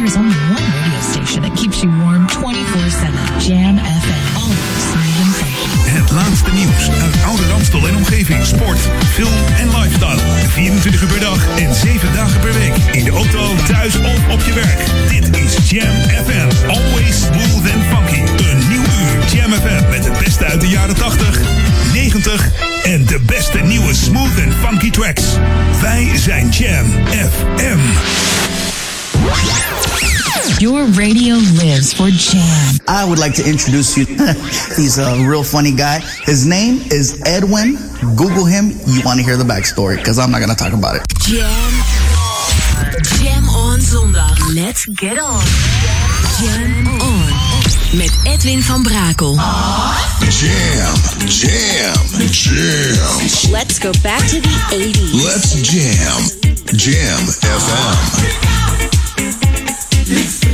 There's only one radio station that keeps you warm 24-7. Jam FM. Always smooth and funky. Het laatste nieuws uit oude Ramstel en omgeving. Sport, film en lifestyle. 24 uur per dag en 7 dagen per week. In de auto, thuis of op je werk. Dit is Jam FM. Always smooth and funky. Een nieuw uur Jam FM met het beste uit de jaren 80, 90 en de beste nieuwe smooth and funky tracks. Wij zijn Jam FM. Your radio lives for Jam. I would like to introduce you. He's a real funny guy. His name is Edwin. Google him. You want to hear the backstory because I'm not going to talk about it. Jam. Jam on zondag. Let's get on. Jam on. Met Edwin van Brakel. Jam, jam, jam. Let's go back to the 80s. Let's jam. Jam FM. Six.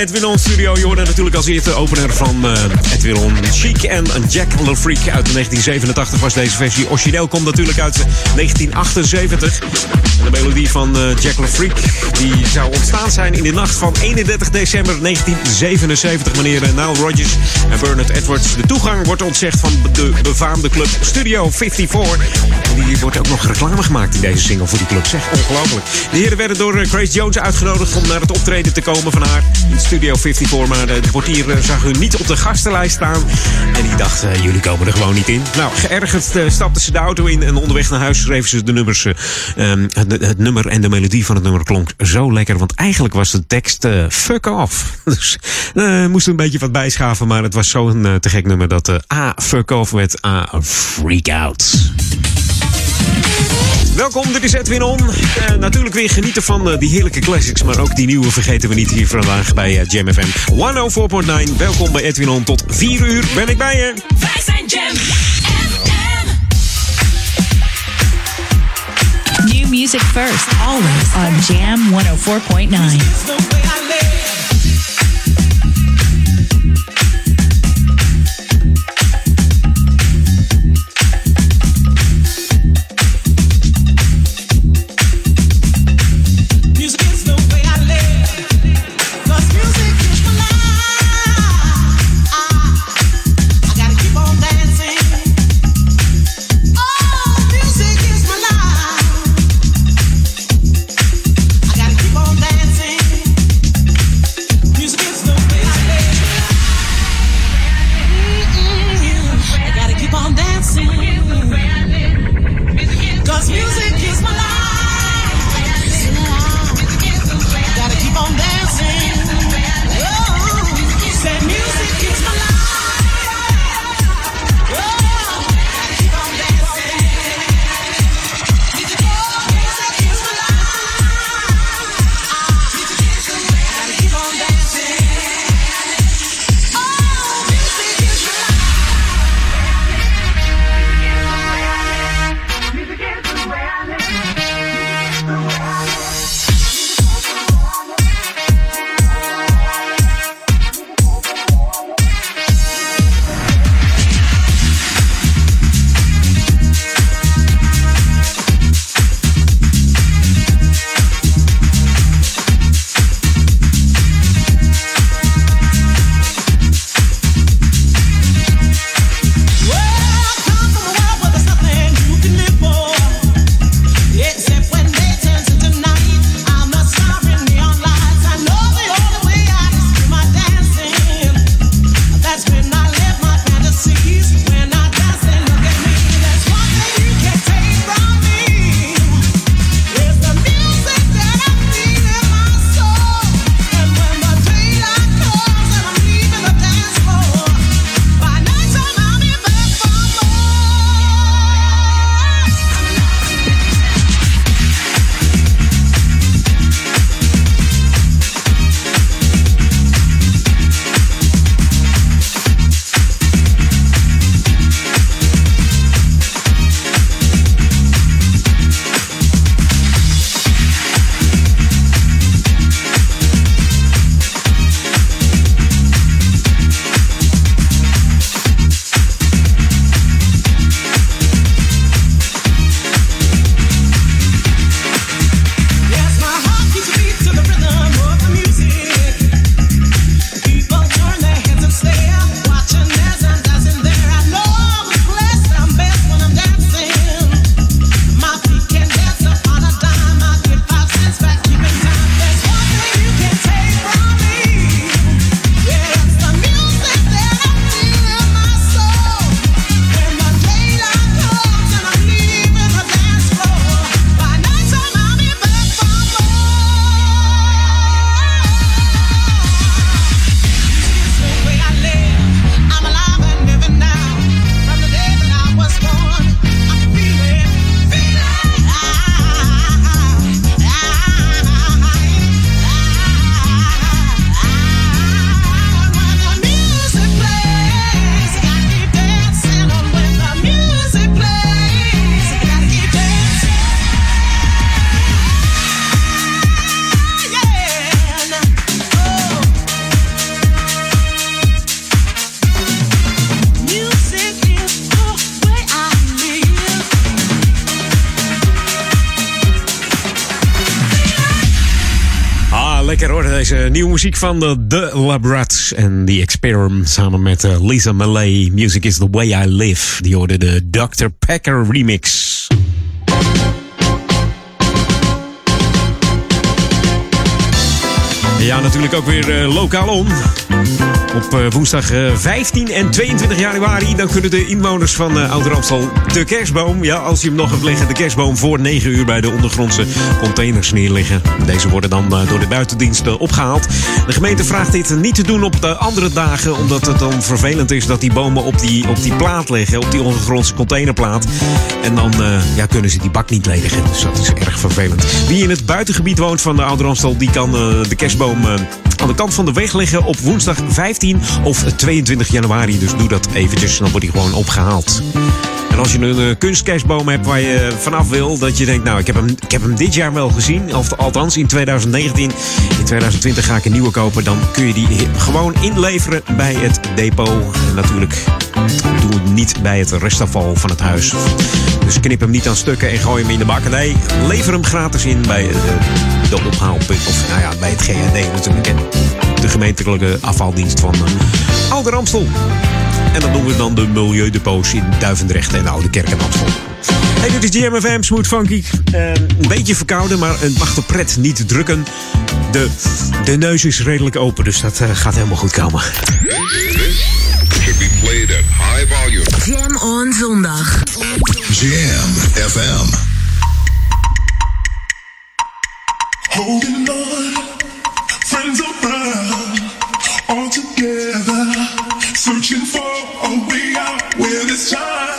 Edwin studio. Je natuurlijk als eerste opener van uh, Edwin On. Chic en Jack Le Freak uit 1987 was deze versie. Origineel komt natuurlijk uit 1978. Melodie van uh, Jack Le Freak die zou ontstaan zijn in de nacht van 31 december 1977. Wanneer uh, Nile Rodgers en Bernard Edwards de toegang wordt ontzegd van de befaamde club Studio 54. En die wordt ook nog reclame gemaakt in deze single voor die club. Zeg, ongelooflijk. De heren werden door Grace Jones uitgenodigd om naar het optreden te komen van haar in Studio 54. Maar de portier zag hun niet op de gastenlijst staan. En die dacht, jullie komen er gewoon niet in. Nou, geërgerd uh, stapten ze de auto in. En onderweg naar huis schreven ze de nummers. Uh, het, nummer en de melodie van het nummer klonk zo lekker. Want eigenlijk was de tekst fuck off. Dus we moesten een beetje wat bijschaven. Maar het was zo'n te gek nummer dat A fuck off werd A freak out. Welkom, dit is Edwin On. Uh, natuurlijk weer genieten van uh, die heerlijke classics, maar ook die nieuwe vergeten we niet hier vandaag bij uh, Jam FM 104.9. Welkom bij Edwin On. Tot 4 uur ben ik bij je. Wij zijn Jam music first, always on Jam 104.9. nieuwe muziek van de The Labrats en The Experiment samen met eh, Lisa Malay. Music is the way I live. Die hoorde de Dr. Packer remix. Ja, natuurlijk ook weer eh, lokaal om. Op eh, woensdag eh, 15 en 22 januari dan kunnen de inwoners van uh, Ouder-Amstel de kerstboom, ja, als je hem nog hebt liggen, de kerstboom voor 9 uur bij de ondergrondse containers neerleggen. Deze worden dan door de buitendiensten opgehaald. De gemeente vraagt dit niet te doen op de andere dagen, omdat het dan vervelend is dat die bomen op die, op die plaat liggen, op die ondergrondse containerplaat. En dan ja, kunnen ze die bak niet ledigen. Dus dat is erg vervelend. Wie in het buitengebied woont van de Ouder-Amstel, die kan de kerstboom aan de kant van de weg liggen op woensdag 15 of 22 januari. Dus doe dat eventjes, dan wordt hij gewoon opgehaald. Als je een uh, kunstkerstboom hebt waar je vanaf wil, dat je denkt, nou, ik heb, hem, ik heb hem dit jaar wel gezien, of althans in 2019. In 2020 ga ik een nieuwe kopen, dan kun je die gewoon inleveren bij het depot. En natuurlijk doe het niet bij het restafval van het huis. Dus knip hem niet aan stukken en gooi hem in de bak. Lever hem gratis in bij de, de ophaalpunt, of nou ja, bij het GHD natuurlijk. De gemeentelijke afvaldienst van uh, Ouder Amstel. En dat doen we dan de milieudepots in Duivendrecht en Oude Kerk en Amstel. Hey, dit is GMFM, Smooth Funky. Uh, een beetje verkouden, maar het mag de pret niet drukken. De, de neus is redelijk open, dus dat uh, gaat helemaal goed komen. should be played at high volume. Jam on zondag. Jam FM. Holding on, searching for a way out. Where this time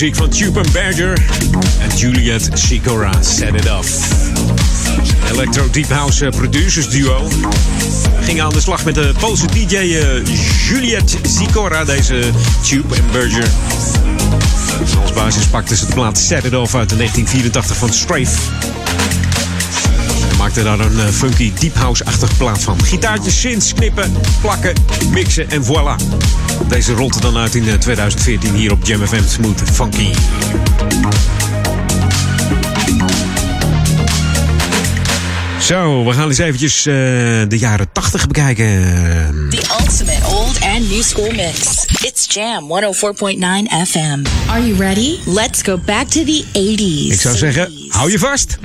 muziek van Tube and Badger en Juliet Sikora, Set It Off. Electro Deep House eh, producers duo ging aan de slag met de Poolse DJ eh, Juliet Sikora, deze Tube Badger. Als basis pakte ze de plaat Set It Off uit de 1984 van Strafe. Maakte daar een eh, funky deep house-achtig plaat van. Gitaartjes, synths, knippen, plakken, mixen en voilà. Deze rolt er dan uit in eh, 2014 hier op Jam FM Smooth Funky. Zo, we gaan eens eventjes eh, de jaren 80 bekijken. The ultimate old and new school mix. It's Jam 104.9 FM. Are you ready? Let's go back to the 80s. Ik zou zeggen, hou je vast.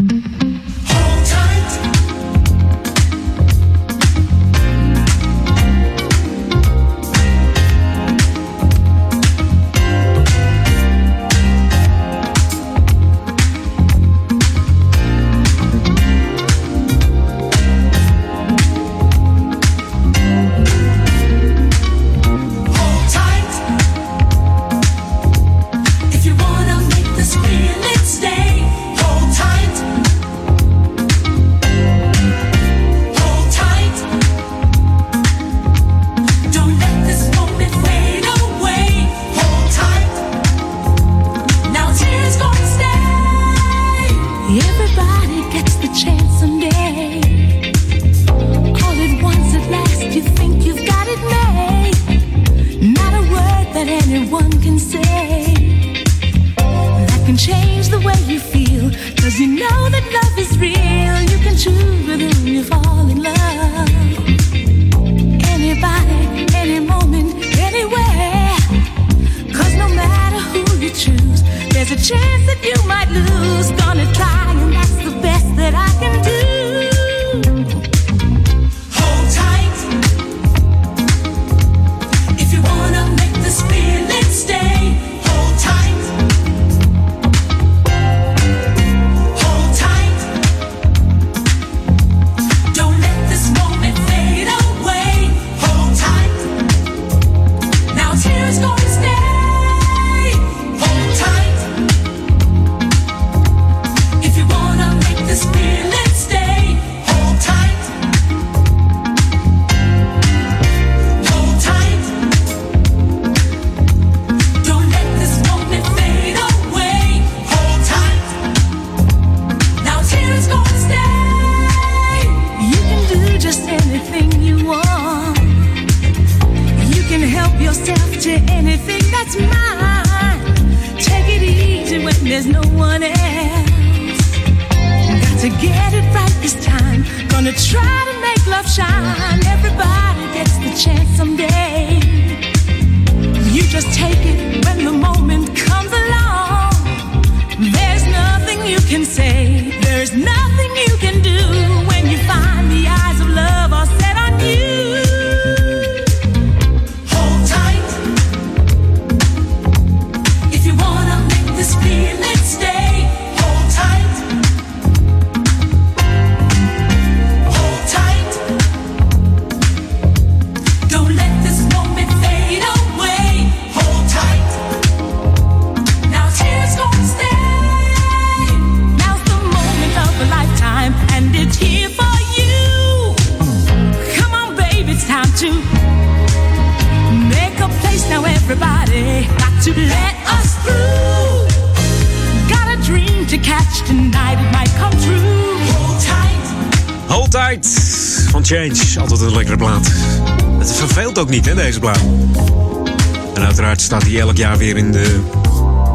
Jaar weer in de...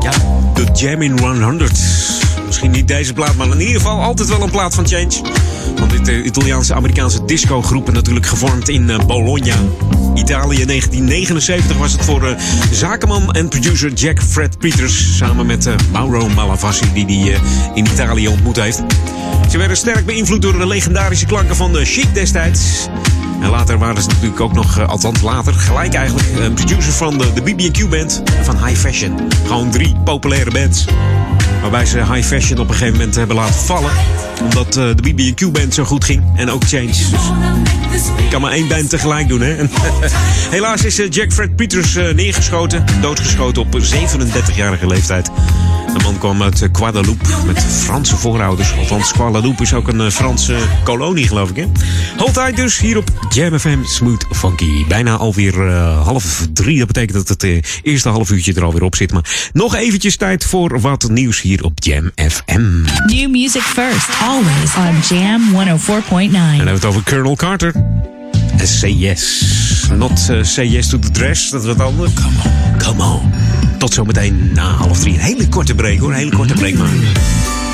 Ja, de Jam in 100. Misschien niet deze plaat, maar in ieder geval altijd wel een plaat van Change. Want dit uh, Italiaanse-Amerikaanse disco-groep natuurlijk gevormd in uh, Bologna. Italië 1979 was het voor uh, zakenman en producer Jack Fred Peters... samen met Mauro Malavasi, die hij in Italië ontmoet heeft. Ze werden sterk beïnvloed door de legendarische klanken van de Chic destijds. En later waren ze natuurlijk ook nog, uh, althans later, gelijk eigenlijk, een producer van de, de BB&Q band van High Fashion. Gewoon drie populaire bands. Waarbij ze High Fashion op een gegeven moment hebben laten vallen. Omdat uh, de BB&Q band zo goed ging. En ook Change. Ik kan maar één band tegelijk doen, hè. Helaas is Jack Fred Peters neergeschoten. Doodgeschoten op 37-jarige leeftijd. De man kwam uit Guadeloupe met Franse voorouders. Althans, Guadeloupe is ook een Franse kolonie, geloof ik. Hè? Dus hier op Jam FM Smooth Funky. Bijna alweer uh, half drie. Dat betekent dat het uh, eerste half uurtje er alweer op zit. Maar nog eventjes tijd voor wat nieuws hier op Jam FM. New music first, always on Jam 104.9. En dan hebben we het over Colonel Carter. En say yes. Not uh, say yes to the dress, dat is wat anders. Come on, come on. Tot zometeen na half drie. Een hele korte break hoor, een hele korte break maar.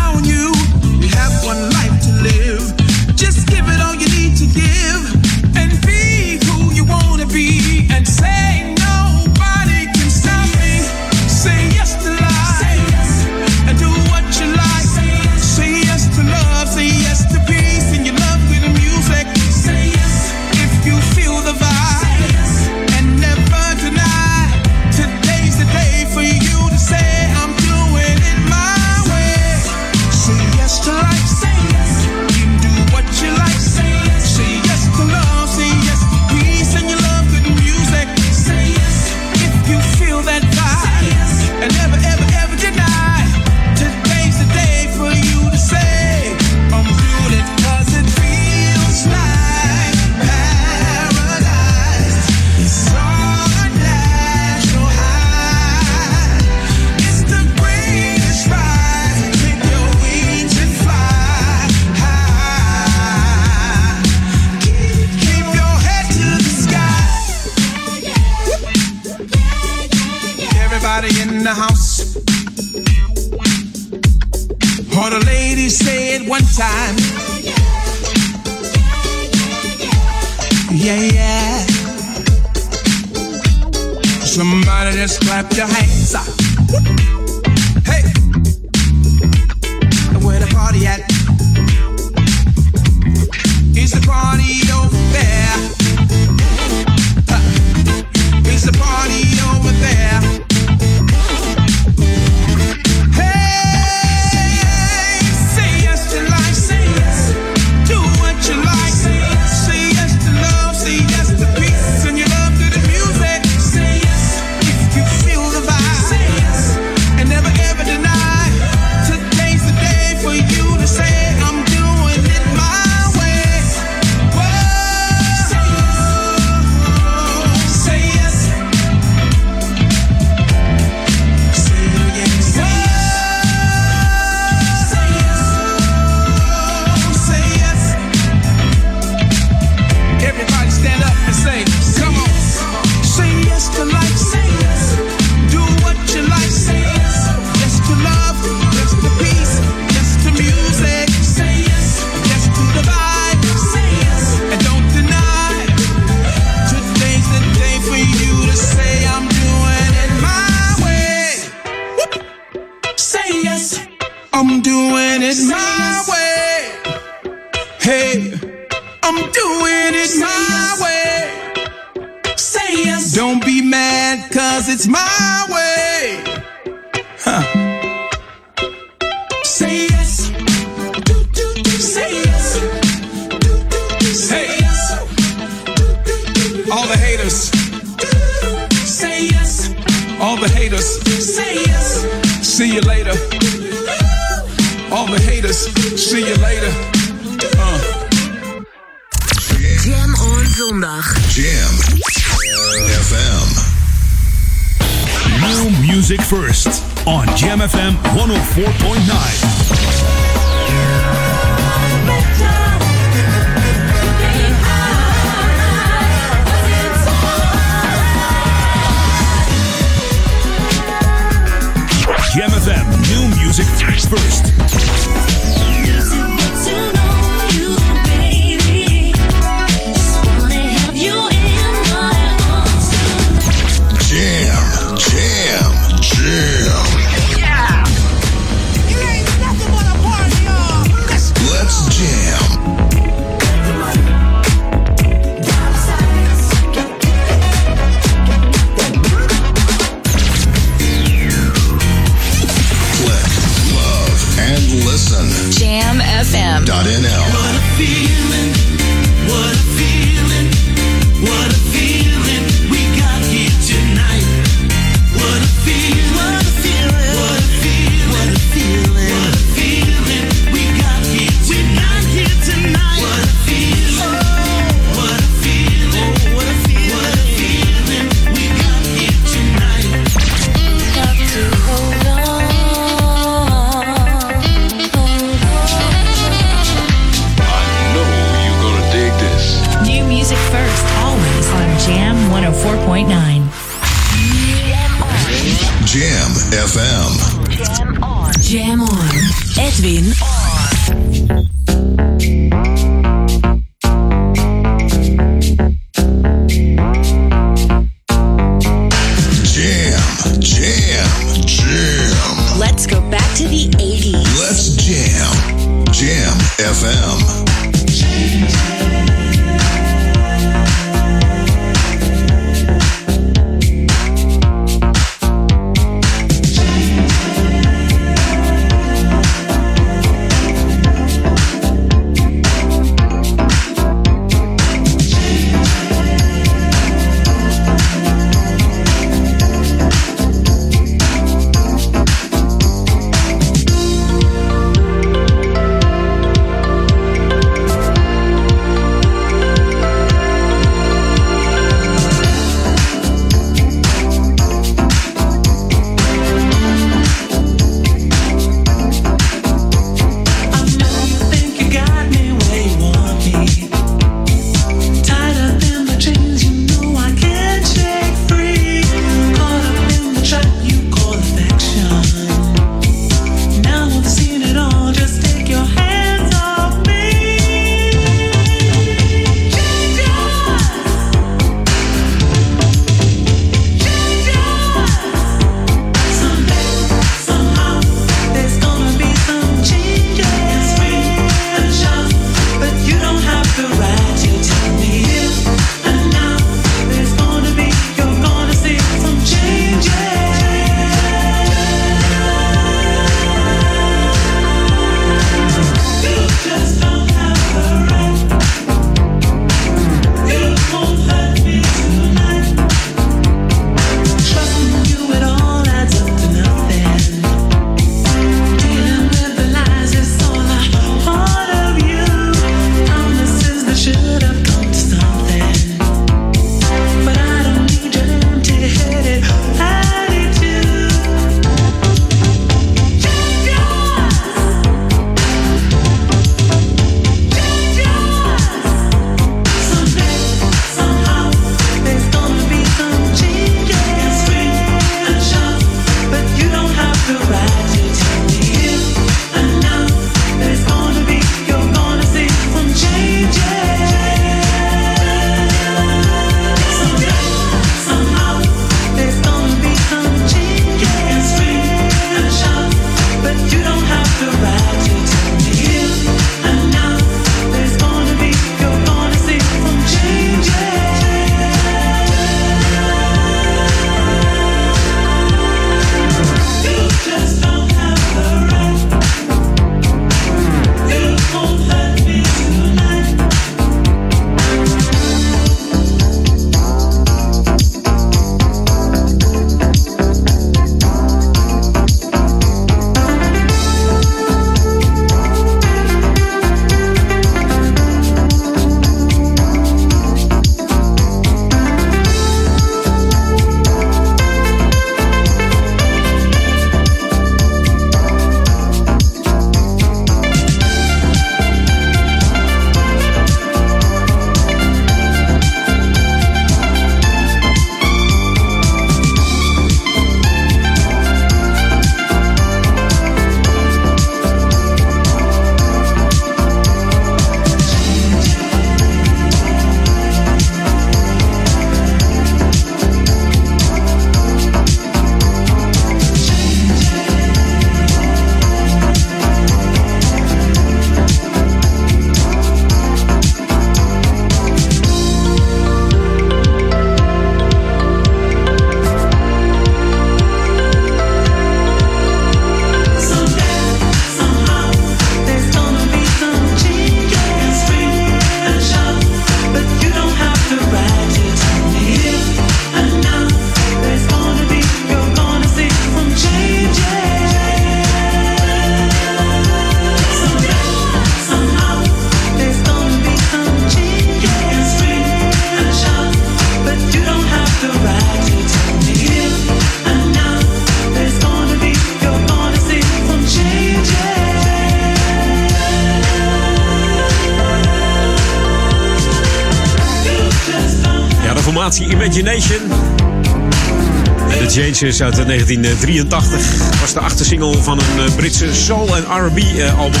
Changes uit 1983 was de achtersingle van een eh, Britse soul- en R&B-album.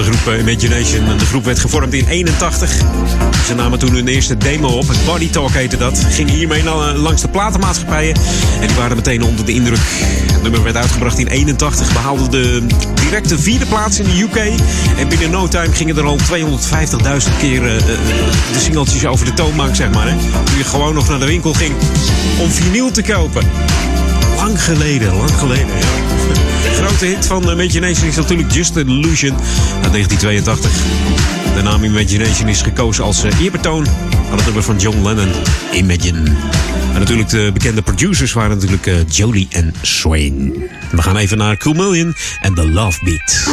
De groep eh, Imagination. De groep werd gevormd in 81. Ze namen toen hun eerste demo op. Body Talk heette dat. Gingen hiermee langs de platenmaatschappijen. En die waren meteen onder de indruk. Het nummer werd uitgebracht in 81. Behaalde de directe vierde plaats in de UK. En binnen no time gingen er al 250.000 keer uh, de singeltjes over de toonbank, zeg maar. Toen je gewoon nog naar de winkel ging om vinyl te kopen. Lang geleden, lang geleden. Grote hit van Imagination is natuurlijk Just an Illusion uit 1982. De naam Imagination is gekozen als eerbetoon aan het nummer van John Lennon, Imagine. En natuurlijk de bekende producers waren natuurlijk uh, Jolie en Swain. We gaan even naar Cool Million en The Love Beat.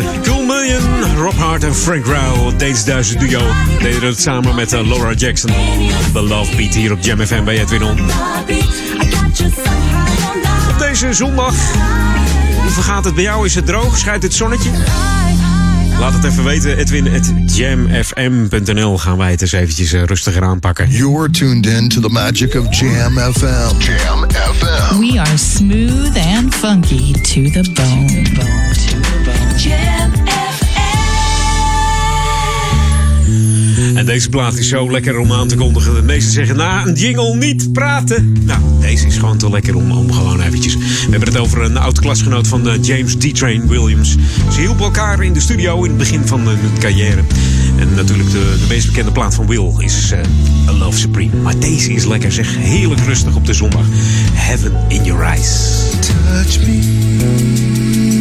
Cool Million, Rob Hart en Frank Rowell. Deze duizend duo deden het samen met eh, Laura Jackson. The Love Beat hier op Jam FM bij Edwin On. Op deze zondag. Hoe vergaat het bij jou? Is het droog? Schijnt het zonnetje? Laat het even weten. Edwin.jamfm.nl gaan wij het eens eventjes eh, rustiger aanpakken. You're tuned in to the magic of Jam FM. Jam FM. We are smooth and funky to the bone. En deze plaat is zo lekker om aan te kondigen. De meesten zeggen na een jingle niet praten. Nou, deze is gewoon te lekker om, om gewoon eventjes. We hebben het over een oud klasgenoot van eh, James D-Train Williams. Ze hielpen elkaar in de studio in het begin van hun carrière. En natuurlijk de, de meest bekende plaat van Will is eh, A Love Supreme. Maar deze is lekker zeg. Heerlijk rustig op de zondag. Heaven in your eyes. Touch me,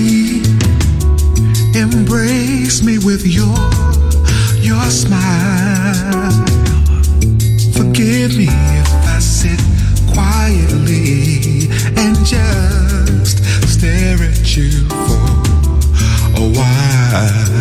embrace me with your your smile. Forgive me if I sit quietly and just stare at you for a while.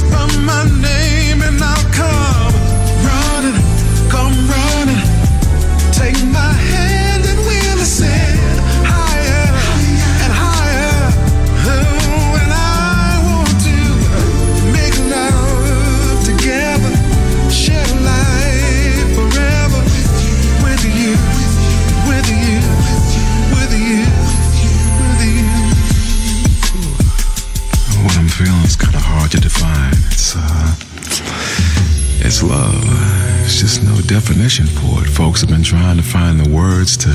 Whisper my name definition for it. Folks have been trying to find the words to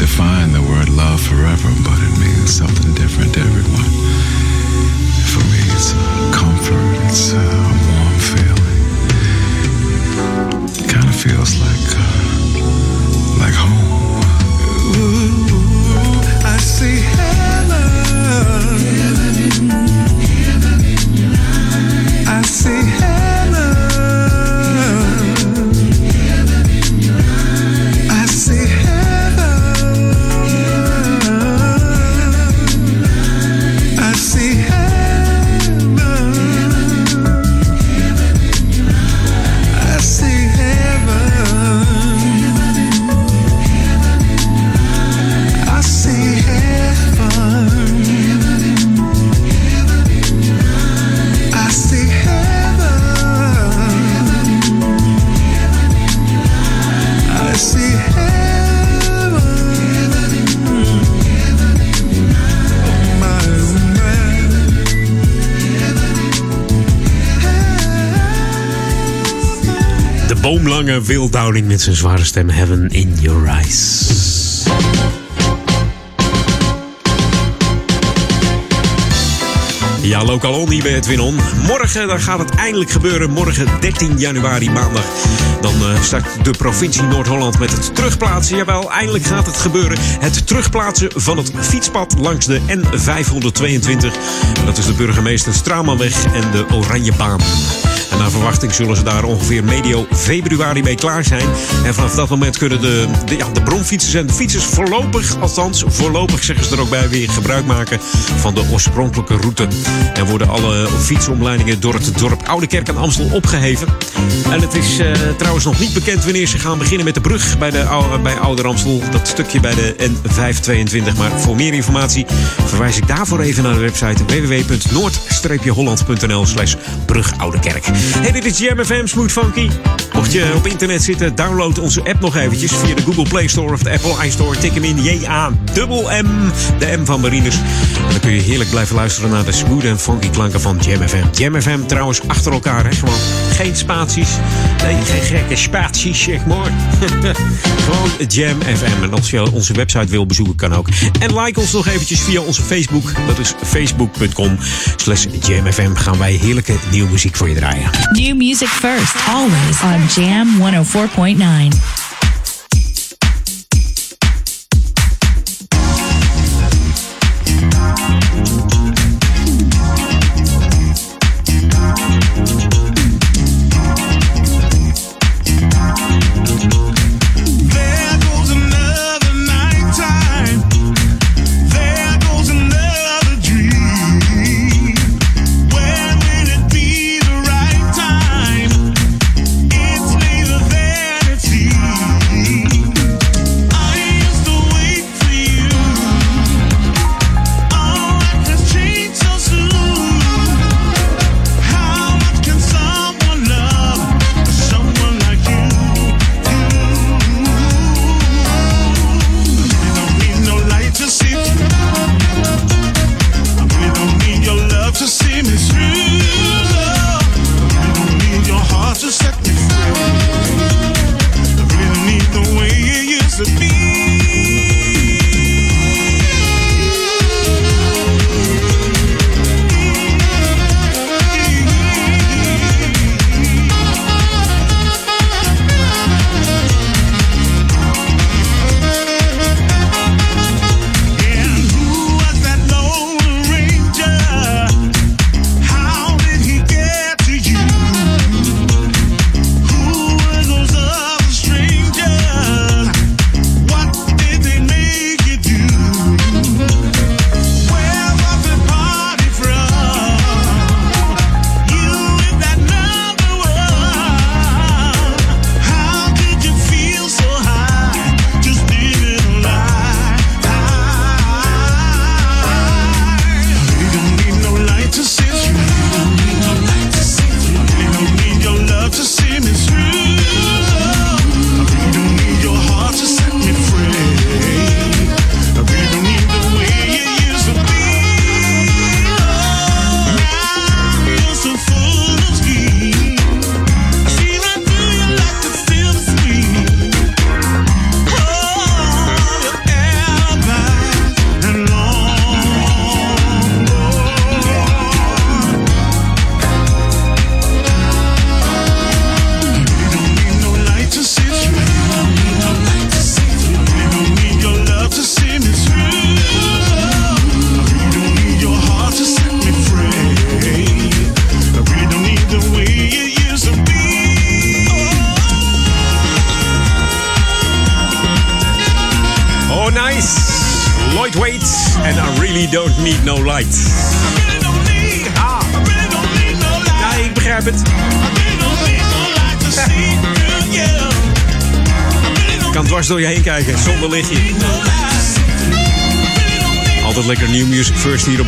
define the word love forever, but it means something different to everyone. For me, it's a comfort. It's a warm feeling. It kind of feels like uh, like home. Ooh, I see heaven. I Boomlange Will Downing met zijn zware stem Heaven in Your Eyes. Ja, lokaal hier bij het Winon. Morgen dan gaat het eindelijk gebeuren. Morgen 13 januari, maandag. Dan eh, start de provincie Noord-Holland met het terugplaatsen. Jawel, eindelijk gaat het gebeuren. Het terugplaatsen van het fietspad langs de N522. En dat is de burgemeester Stramanweg en de Oranjebaan. En naar verwachting zullen ze daar ongeveer medio februari mee klaar zijn. En vanaf dat moment kunnen de, de, ja, de bromfietsers en fietsers voorlopig, althans voorlopig zeggen ze er ook bij, weer gebruik maken van de oorspronkelijke route. En worden alle fietsomleidingen door het dorp Oudekerk en Amstel opgeheven. En het is eh, trouwens nog niet bekend wanneer ze gaan beginnen met de brug bij, de, oude- bij Ouder Amstel. Dat stukje bij de N522. Maar voor meer informatie verwijs ik daarvoor even naar de website www.noord-holland.nl slash brug Hey, dit is Jam FM Smooth Funky. Mocht je op internet zitten, download onze app nog eventjes via de Google Play Store of de Apple iStore. Tik hem in J-A-M-M, de M van Marinus. En dan kun je heerlijk blijven luisteren naar de smooth en funky klanken van Jam FM. Jam FM trouwens achter elkaar, hè? Gewoon geen spaties. Nee, geen gekke spaties, zeg maar. Gewoon Jam FM. En als je onze website wil bezoeken, kan ook. En like ons nog eventjes via onze Facebook. Dat is facebook.com slash jamfm. Gaan wij heerlijke nieuwe muziek voor je draaien. New music first, always on Jam 104.9.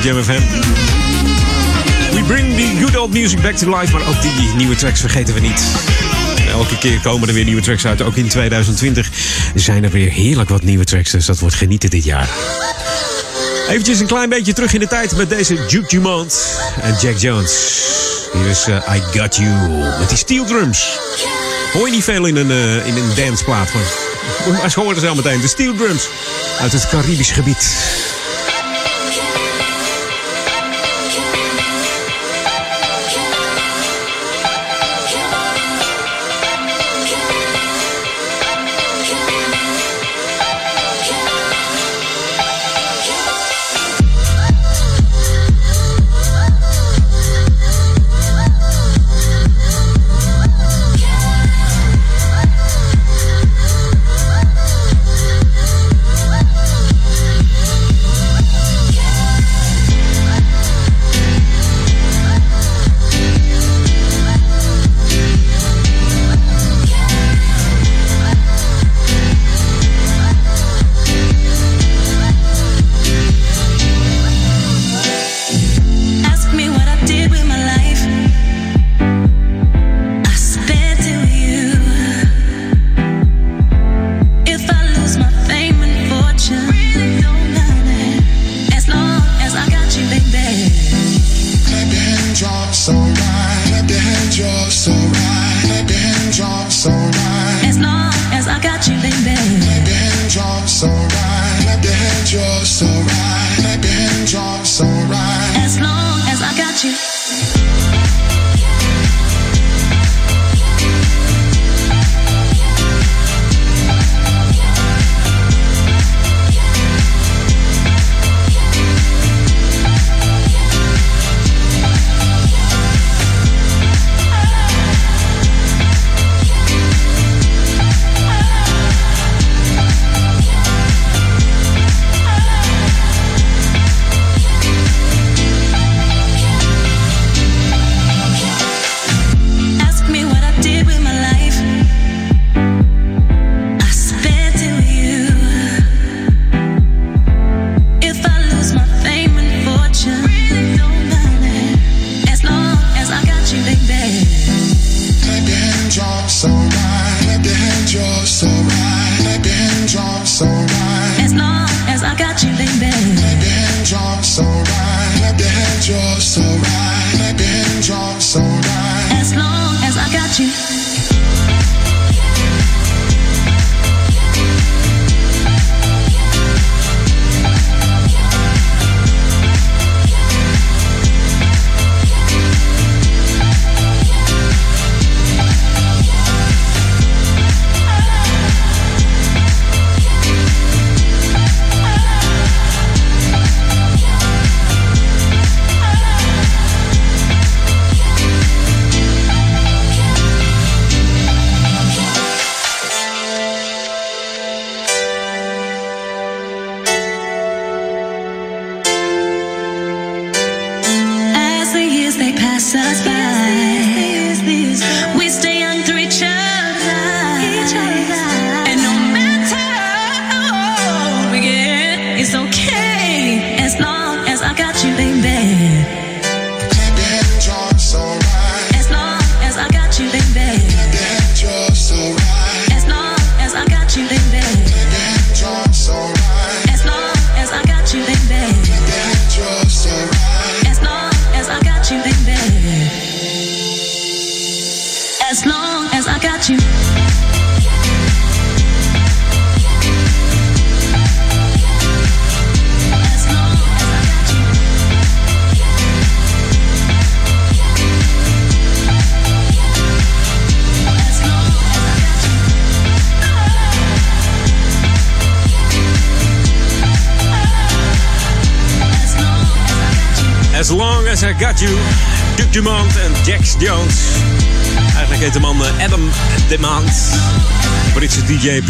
Jam. We bring the good old music back to life, maar ook die nieuwe tracks vergeten we niet. Elke keer komen er weer nieuwe tracks uit. Ook in 2020 zijn er weer heerlijk wat nieuwe tracks, dus dat wordt genieten dit jaar. Eventjes een klein beetje terug in de tijd met deze Duke Dumont en Jack Jones. Hier is eh, I Got You met die steel drums. Hoor je niet veel in een, eh, in een danceplaat. Maar, maar horen zo meteen. De steel drums uit het Caribisch gebied.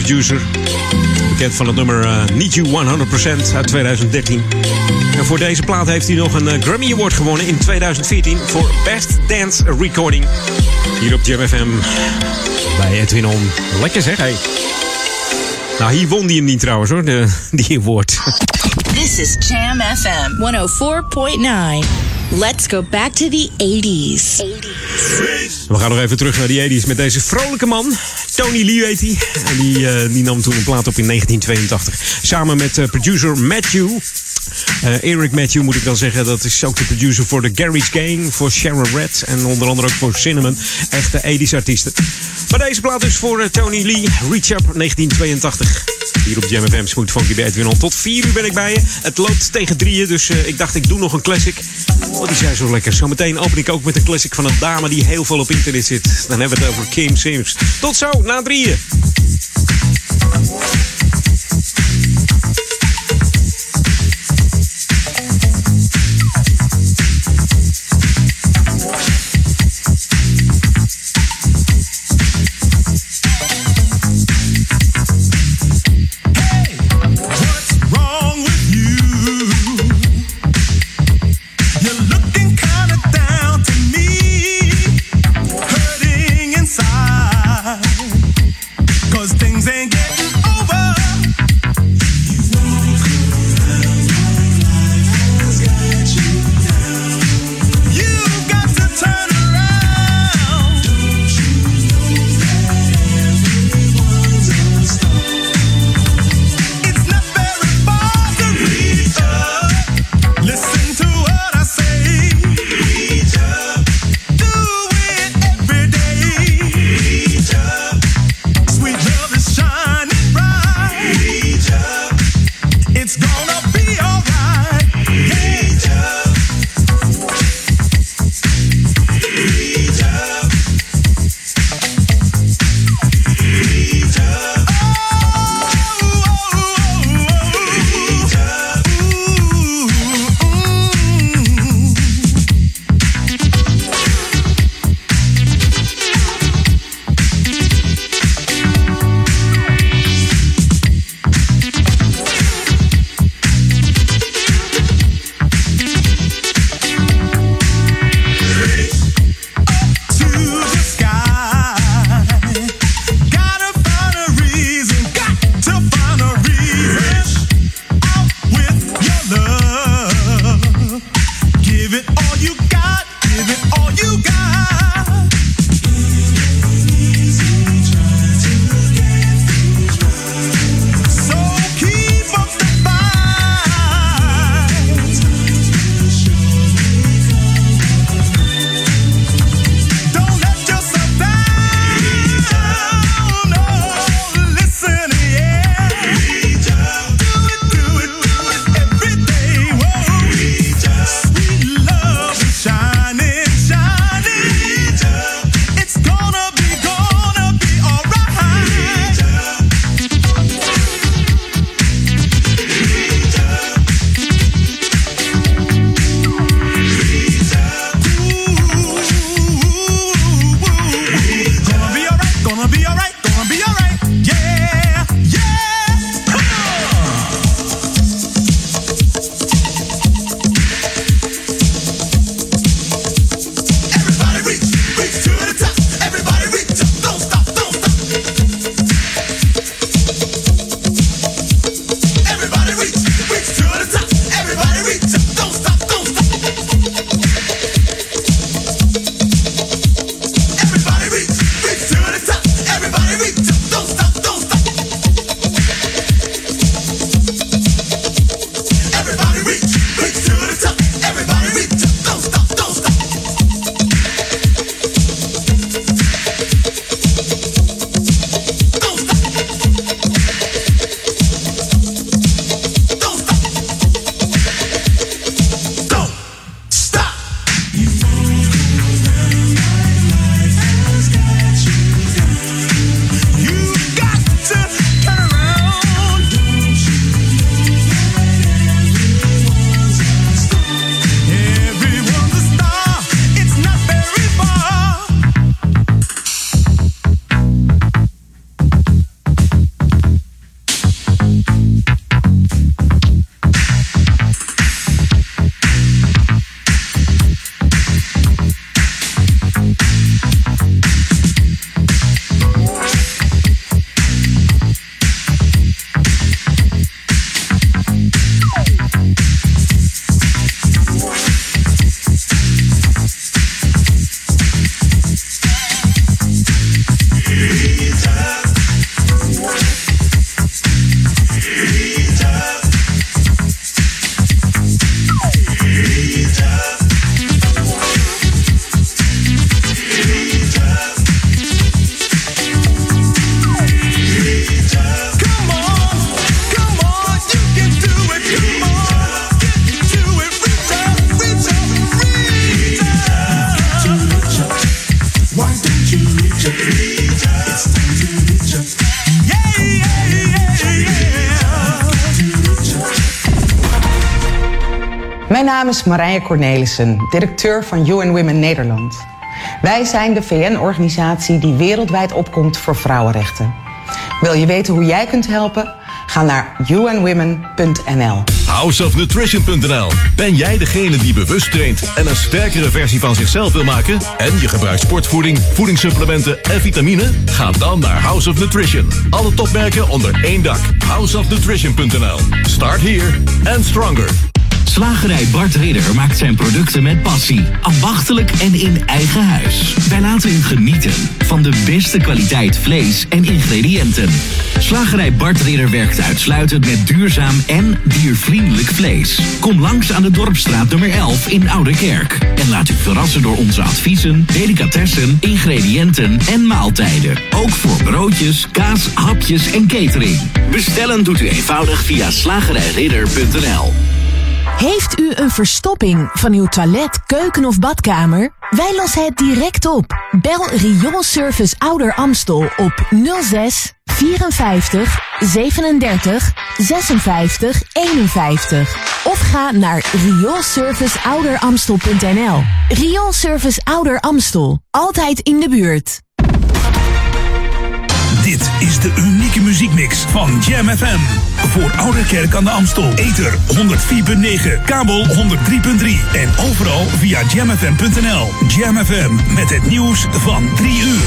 DJ-producer. Bekend van het nummer eh, Need You 100% uit 2013. En voor deze plaat heeft hij nog een eh, Grammy Award gewonnen in 2014 voor Best Dance Recording. Hier op Jam FM bij Edwin On. Lekker zeg, hey. Nou, hier won hij hem niet trouwens hoor, de, die award. This is Jam FM 104.9. Let's go back to the 80s. We gaan nog even terug naar die 80s met deze vrolijke man. Tony Lee heet hij. En die, eh, die nam toen een plaat op in 1982. Samen met eh, producer Matthew. Eh, Eric Matthew moet ik dan zeggen. Dat is ook de producer voor de Garage Gang. Voor Sharon Red. En onder andere ook voor Cinnamon. Echte 80s artiesten. Maar deze plaat is voor Tony Lee. Reach Up 1982. Hier op Jam FM Smooth Funky bij Edwin. Tot 4 uur ben ik bij je. Het loopt tegen drieën. Dus ik dacht ik doe nog een classic. Want die zijn zo lekker. Zometeen open ik ook met een classic van een dame die heel veel op internet zit. Dan hebben we het over Kim Sims. Tot zo, na drieën. Marije Cornelissen, directeur van UN Women Nederland. Wij zijn de VN-organisatie die wereldwijd opkomt voor vrouwenrechten. Wil je weten hoe jij kunt helpen? Ga naar unwomen.nl. Houseofnutrition.nl. Ben jij degene die bewust traint en een sterkere versie van zichzelf wil maken? En je gebruikt sportvoeding, voedingssupplementen en vitamine? Ga dan naar House of Nutrition. Alle topmerken onder één dak. Houseofnutrition.nl. Start here and stronger. Slagerij Bart Ridder maakt zijn producten met passie, ambachtelijk en in eigen huis. Wij laten u genieten van de beste kwaliteit vlees en ingrediënten. Slagerij Bart Ridder werkt uitsluitend met duurzaam en diervriendelijk vlees. Kom langs aan de Dorpstraat nummer 11 in Oude Kerk. En laat u verrassen door onze adviezen, delicatessen, ingrediënten en maaltijden. Ook voor broodjes, kaas, hapjes en catering. Bestellen doet u eenvoudig via slagerijridder.nl. Heeft u een verstopping van uw toilet, keuken of badkamer? Wij lossen het direct op. Bel Rioolservice Ouder Amstel op 06 54 37 56 51. Of ga naar rioolserviceouderamstel.nl. Rioolservice Ouder Amstel. Altijd in de buurt. Dit is de unieke muziekmix van Jam FM. Voor Oude Kerk aan de Amstel. Ether 104.9, kabel 103.3 en overal via jamfm.nl. Jam FM met het nieuws van 3 uur.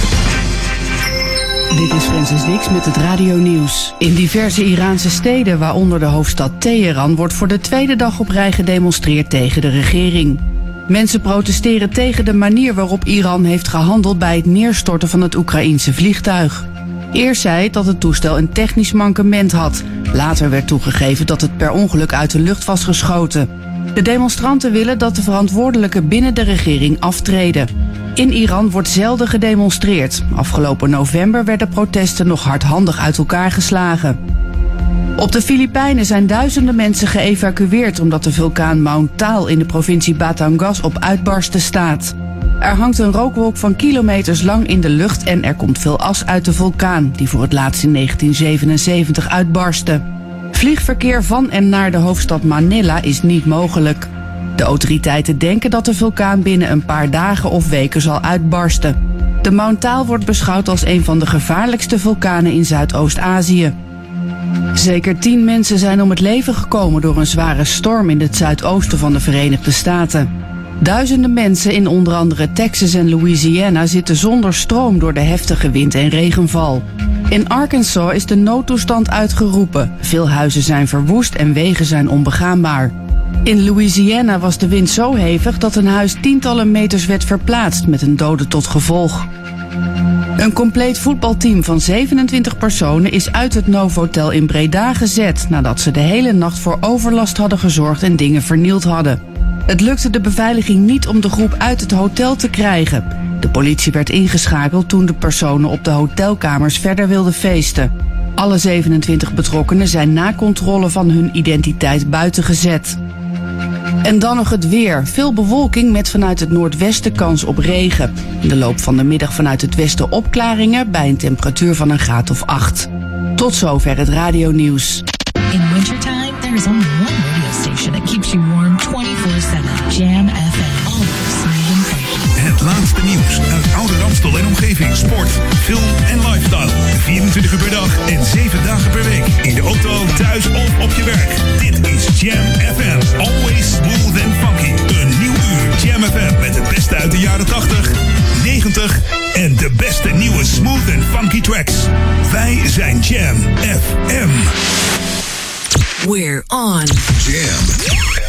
Dit is Francis Dix met het Radio Nieuws. In diverse Iraanse steden, waaronder de hoofdstad Teheran, wordt voor de tweede dag op rij gedemonstreerd tegen de regering. Mensen protesteren tegen de manier waarop Iran heeft gehandeld bij het neerstorten van het Oekraïense vliegtuig. Eerst zei dat het toestel een technisch mankement had. Later werd toegegeven dat het per ongeluk uit de lucht was geschoten. De demonstranten willen dat de verantwoordelijken binnen de regering aftreden. In Iran wordt zelden gedemonstreerd. Afgelopen november werden protesten nog hardhandig uit elkaar geslagen. Op de Filipijnen zijn duizenden mensen geëvacueerd omdat de vulkaan Mount Taal in de provincie Batangas op uitbarsten staat. Er hangt een rookwolk van kilometers lang in de lucht en er komt veel as uit de vulkaan, die voor het laatst in 1977 uitbarstte. Vliegverkeer van en naar de hoofdstad Manila is niet mogelijk. De autoriteiten denken dat de vulkaan binnen een paar dagen of weken zal uitbarsten. De Mount Taal wordt beschouwd als een van de gevaarlijkste vulkanen in Zuidoost-Azië. Zeker tien mensen zijn om het leven gekomen door een zware storm in het zuidoosten van de Verenigde Staten. Duizenden mensen in onder andere Texas en Louisiana zitten zonder stroom door de heftige wind en regenval. In Arkansas is de noodtoestand uitgeroepen. Veel huizen zijn verwoest en wegen zijn onbegaanbaar. In Louisiana was de wind zo hevig dat een huis tientallen meters werd verplaatst met een dode tot gevolg. Een compleet voetbalteam van 27 personen is uit het Novotel in Breda gezet nadat ze de hele nacht voor overlast hadden gezorgd en dingen vernield hadden. Het lukte de beveiliging niet om de groep uit het hotel te krijgen. De politie werd ingeschakeld toen de personen op de hotelkamers verder wilden feesten. Alle 27 betrokkenen zijn na controle van hun identiteit buiten gezet. En dan nog het weer. Veel bewolking met vanuit het noordwesten kans op regen. In de loop van de middag vanuit het westen opklaringen bij een temperatuur van een graad of 8. Tot zover het radionieuws. Omgeving. Sport, film en lifestyle. 24 uur per dag en 7 dagen per week. In de auto, thuis of op je werk. Dit is Jam FM. Always smooth and funky. Een nieuw uur Jam FM met het beste uit de jaren 80, 90 en de beste nieuwe smooth and funky tracks. Wij zijn Jam FM. We're on. Jam.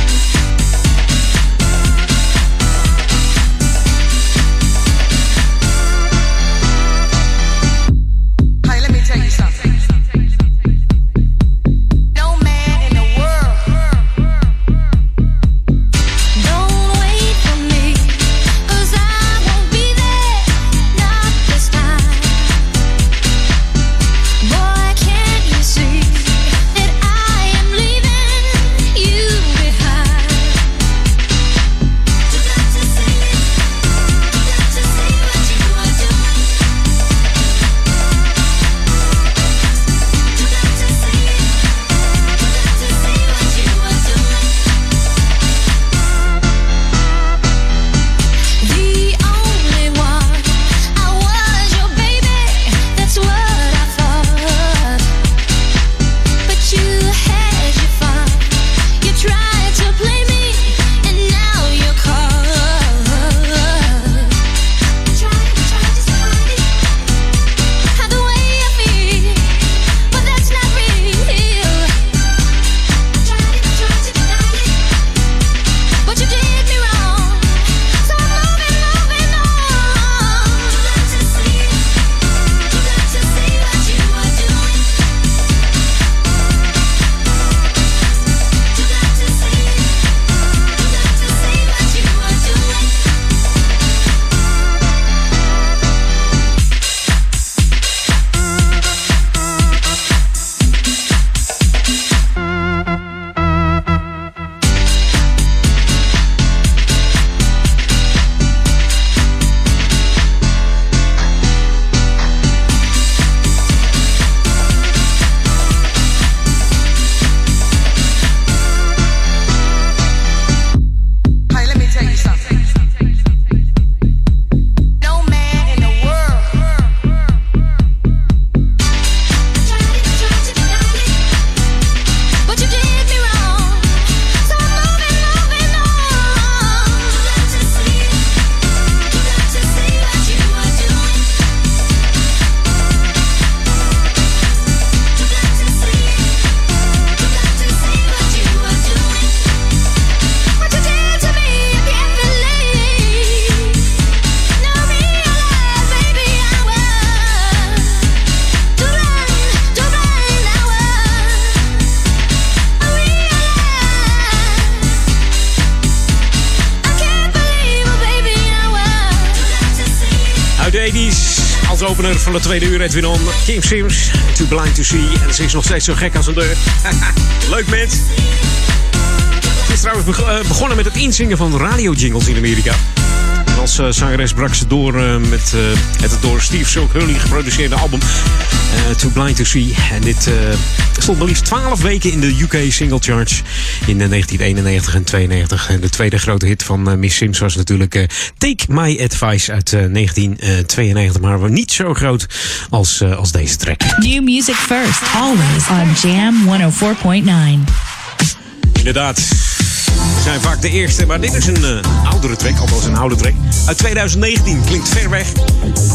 Van de tweede uur, Edwin On, Kim Sims, Too Blind to See. En ze is nog steeds zo gek als een deur. Leuk mens. Ze is trouwens eh, begonnen met het inzingen van radio-jingles in Amerika. Als eh, zangeres brak ze door eh, met eh, het door Steve Silk Hurley geproduceerde album Too Blind to See. En dit stond maar liefst 12 weken in de UK Single Charts in eh, 1991 en 92. En de tweede grote hit van Miss Sims was natuurlijk Take My Advice uit eh, 1992. Maar niet zo groot als, als deze track. New music first, always on Jam 104.9. Inderdaad. Zijn vaak de eerste, maar dit is een eh, oudere track, althans een oude track. Uit 2019, klinkt ver weg.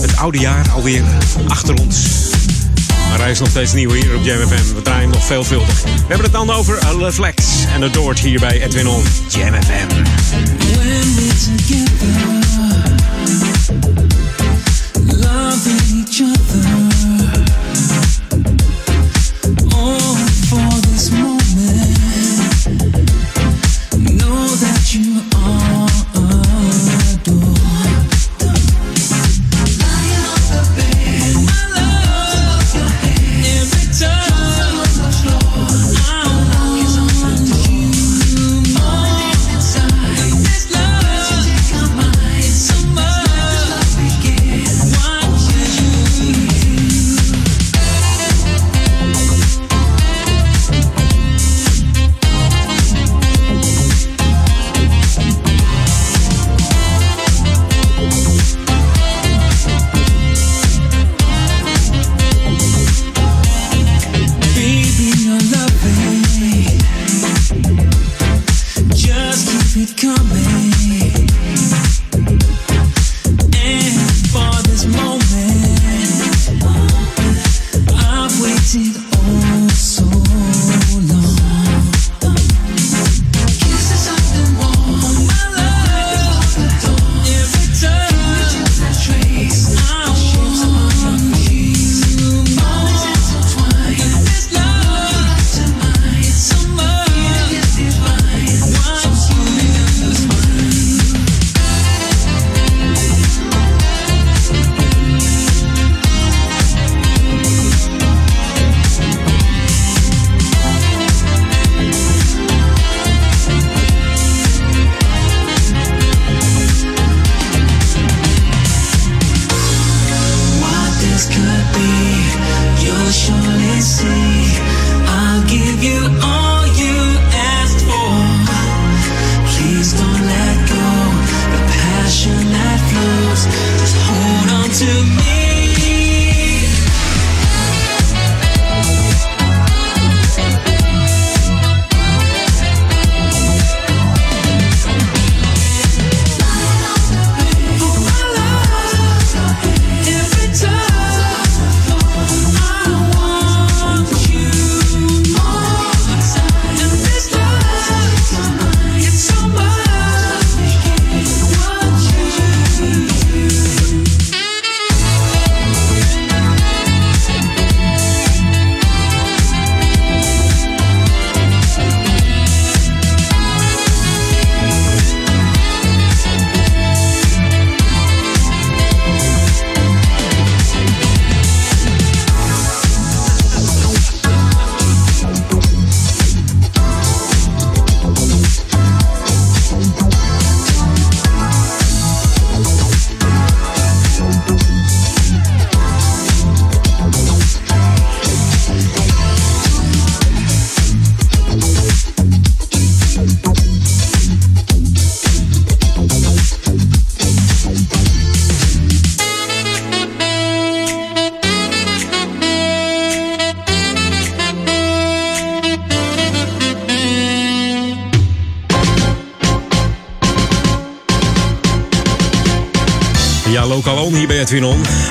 Het oude jaar alweer achter ons. Maar hij is nog steeds nieuw hier op Jam FM. We draaien nog veelvuldig. We hebben het dan over Le Flex en Adored hier bij Edwin On, Jam FM. When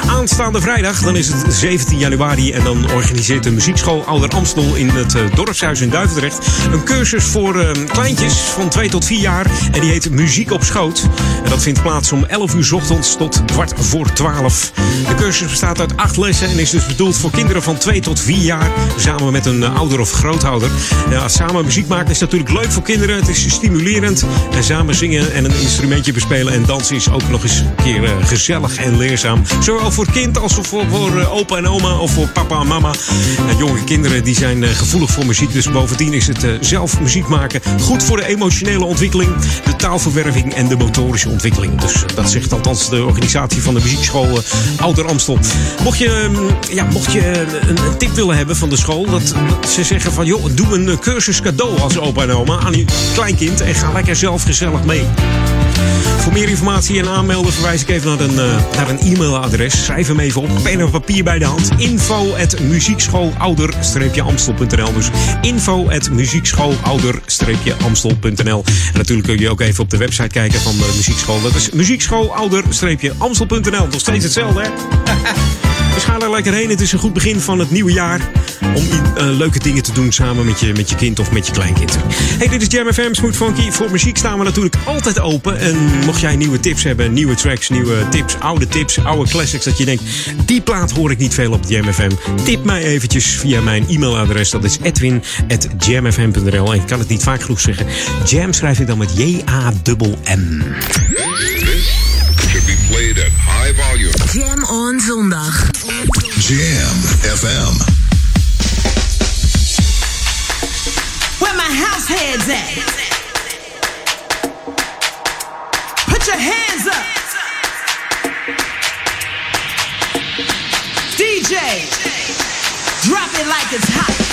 Aanstaande vrijdag, dan is het 17 januari... en dan organiseert de muziekschool Ouder Amstel in het eh, dorpshuis in Duivendrecht... een cursus voor eh, kleintjes van 2 tot 4 jaar. En die heet Muziek op Schoot. En dat vindt plaats om 11 uur ochtends tot kwart voor 12. De cursus bestaat uit acht lessen... en is dus bedoeld voor kinderen van 2 tot 4 jaar... samen met een ouder of grootouder. Ja, samen muziek maken is natuurlijk leuk voor kinderen. Het is stimulerend. En samen zingen en een instrumentje bespelen en dansen is ook nog eens een keer eh, gezellig. en leerzaam. Zowel voor kind als voor, voor eh, opa en oma of voor papa en mama. En jonge kinderen die zijn eh, gevoelig voor muziek. Dus bovendien is het zelf muziek maken goed voor de emotionele ontwikkeling, de taalverwerving en de motorische ontwikkeling. Dus eh, dat zegt althans de organisatie van de muziekschool eh, Ouder Amstel. Mocht je, ehm, ja, mocht je een, een tip willen hebben van de school, dat, dat ze zeggen van joh, doe een eh, cursus cadeau als opa en oma aan je kleinkind en ga lekker zelf gezellig mee. Voor meer informatie en aanmelden verwijs ik even naar een, eh, naar een e-mailadres. Schrijf hem even op. Pen en papier bij de hand. Info at muziekschoolouder-amstel.nl Dus info at muziekschoolouder-amstel.nl En natuurlijk kun je ook even op de website kijken van de muziekschool. Dat is muziekschoolouder-amstel.nl Nog steeds hetzelfde, hè? Dus ga er lekker heen. Het is een goed begin van het nieuwe jaar. Om eh, leuke dingen te doen samen met je, met je kind of met je kleinkind. Hey, dit is Jam FM, Smooth Funky. Voor muziek staan we natuurlijk altijd open. En mocht jij nieuwe tips hebben, nieuwe tracks, nieuwe tips, oude tips, oude classics. Dat je denkt, die plaat hoor ik niet veel op Jam FM. Tip mij eventjes via mijn e-mailadres. Dat is edwin.jamfm.nl. En ik kan het niet vaak genoeg zeggen. Jam schrijf ik dan met J-A-M-M. Should played at high volume. Jam on zondag. Jam FM. Where my house heads at? Put your hands up. DJ, drop it like it's hot.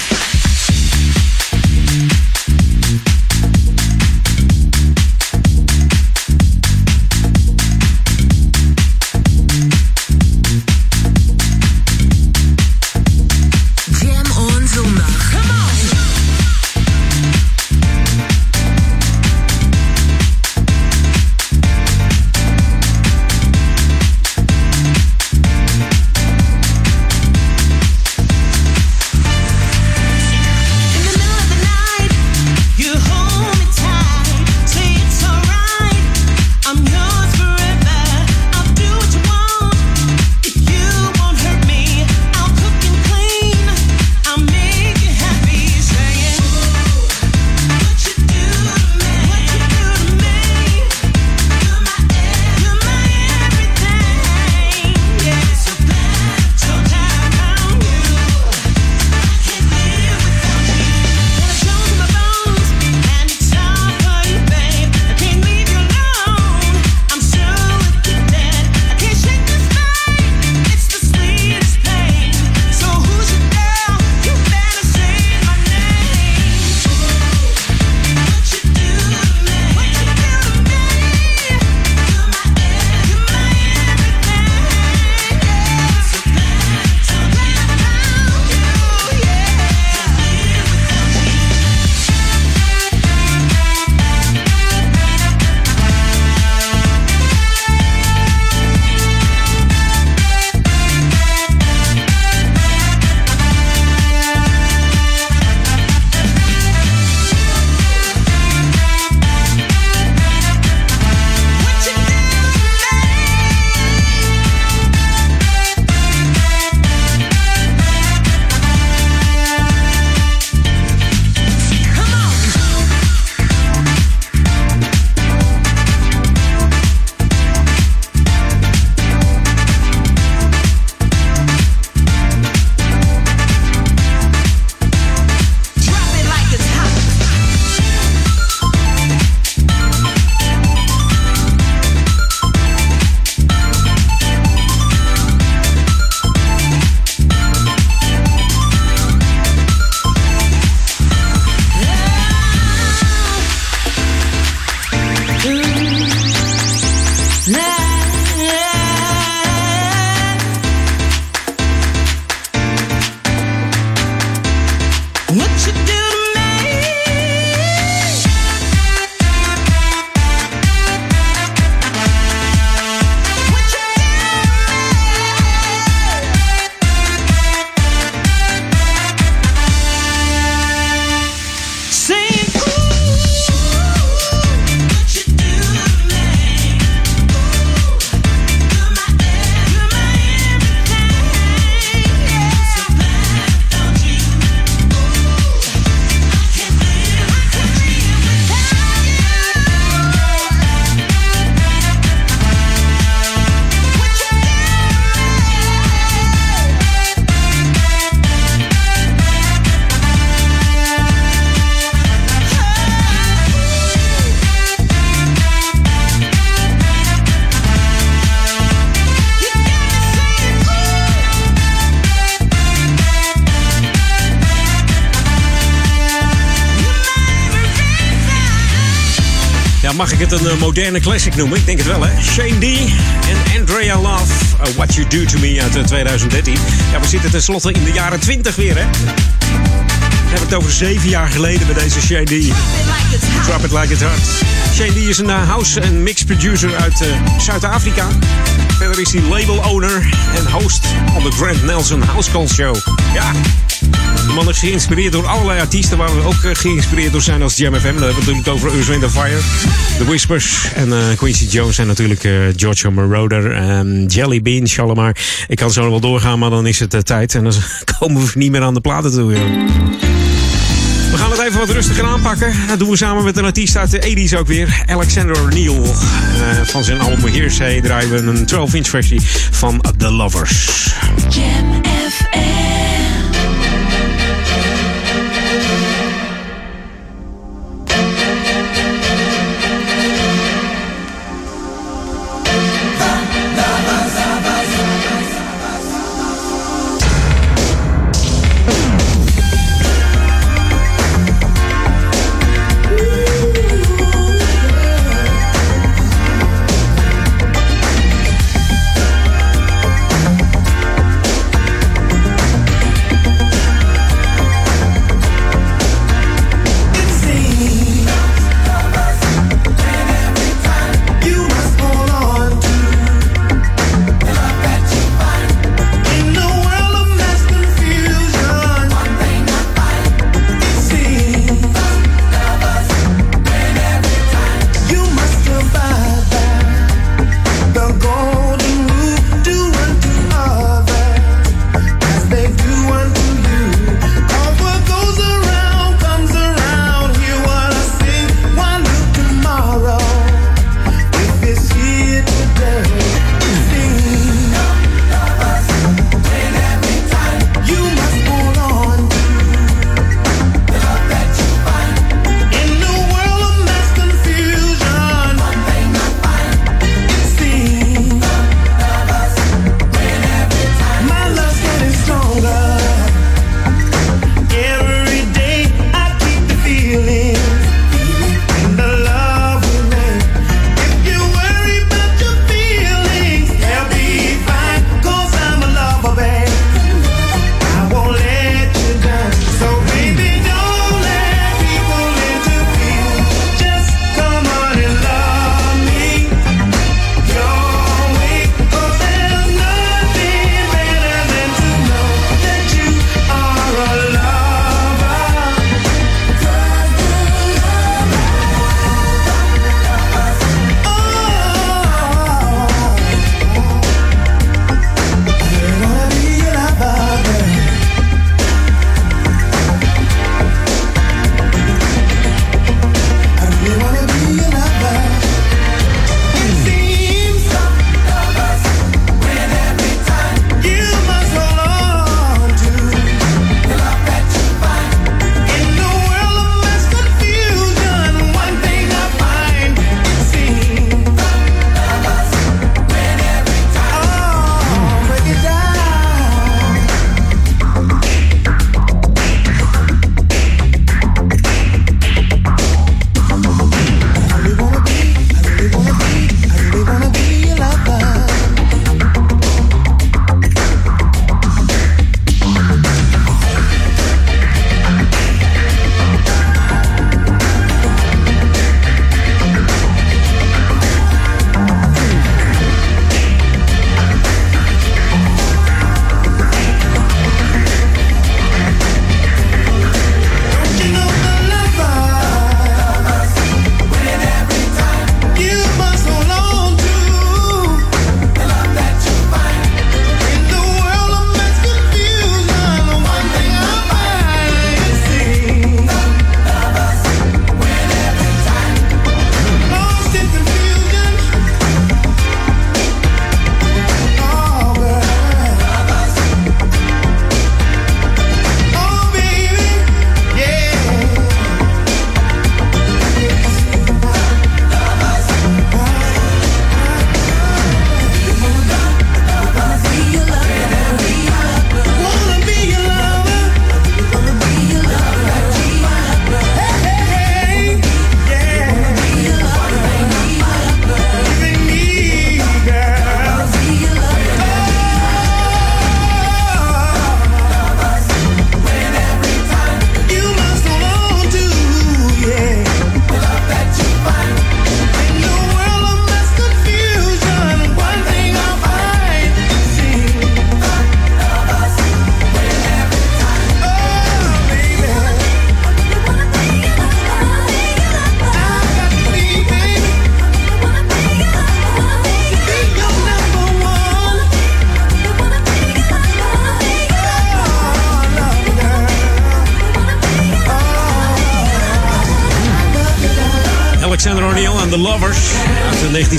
Een eh, moderne classic noemen? Ik denk het wel, hè? Shane D en Andrea Love, uh, What You Do To Me uit eh, 2013. Ja, we zitten tenslotte in de jaren 20 weer, hè? We hebben het over zeven jaar geleden bij deze Shane D. Drop It Like It's Hot. Shane D is een eh, house- en mix producer uit eh, Zuid-Afrika. Verder is hij label owner en host op de Grant Nelson House Call Show. Ja, de man is geïnspireerd door allerlei artiesten waar we ook eh, geïnspireerd door zijn als Jam hebben we het natuurlijk over Earth, Fire, The Whispers en eh, Quincy Jones en natuurlijk eh, Giorgio Moroder, en Jelly Bean, Shalimar. Ik kan zo wel doorgaan, maar dan is het eh, tijd en dan komen we niet meer aan de platen toe. We gaan het even wat rustiger aanpakken. Dat doen we samen met een artiest uit de 80s ook weer. Alexander O'Neill. Van zijn album Hearsay draaien we een 12-inch versie van The Lovers. Jam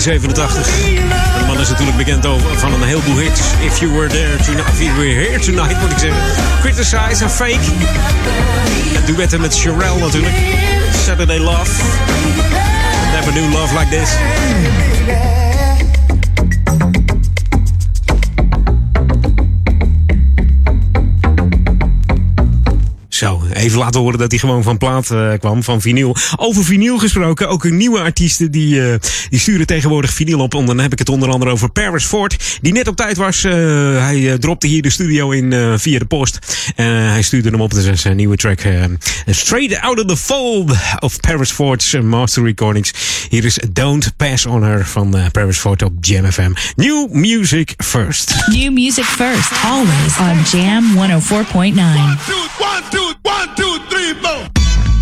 1987. De man is natuurlijk bekend over, van een heleboel hits. If You Were There Tonight, if you were Here Tonight moet ik zeggen. Criticize en Fake. En duetten met Sherelle natuurlijk. Saturday Love. Never knew love like this. Even laten horen dat hij gewoon van plaat eh, kwam, van vinyl. Over vinyl gesproken, ook een nieuwe artiesten die, eh, die sturen tegenwoordig vinyl op. En dan heb ik het onder andere over Paris Ford, die net op tijd was. eh, hij dropte hier de studio in eh, via de post. En hij stuurde hem op, dus dat is zijn nieuwe track. Straight Out of the Fold of Paris Ford's Master Recordings. Hier is Don't Pass On Her van eh, Paris Ford op Jam FM. New music first. New music first, always on Jam 104.9. One, two, one, two, three, four.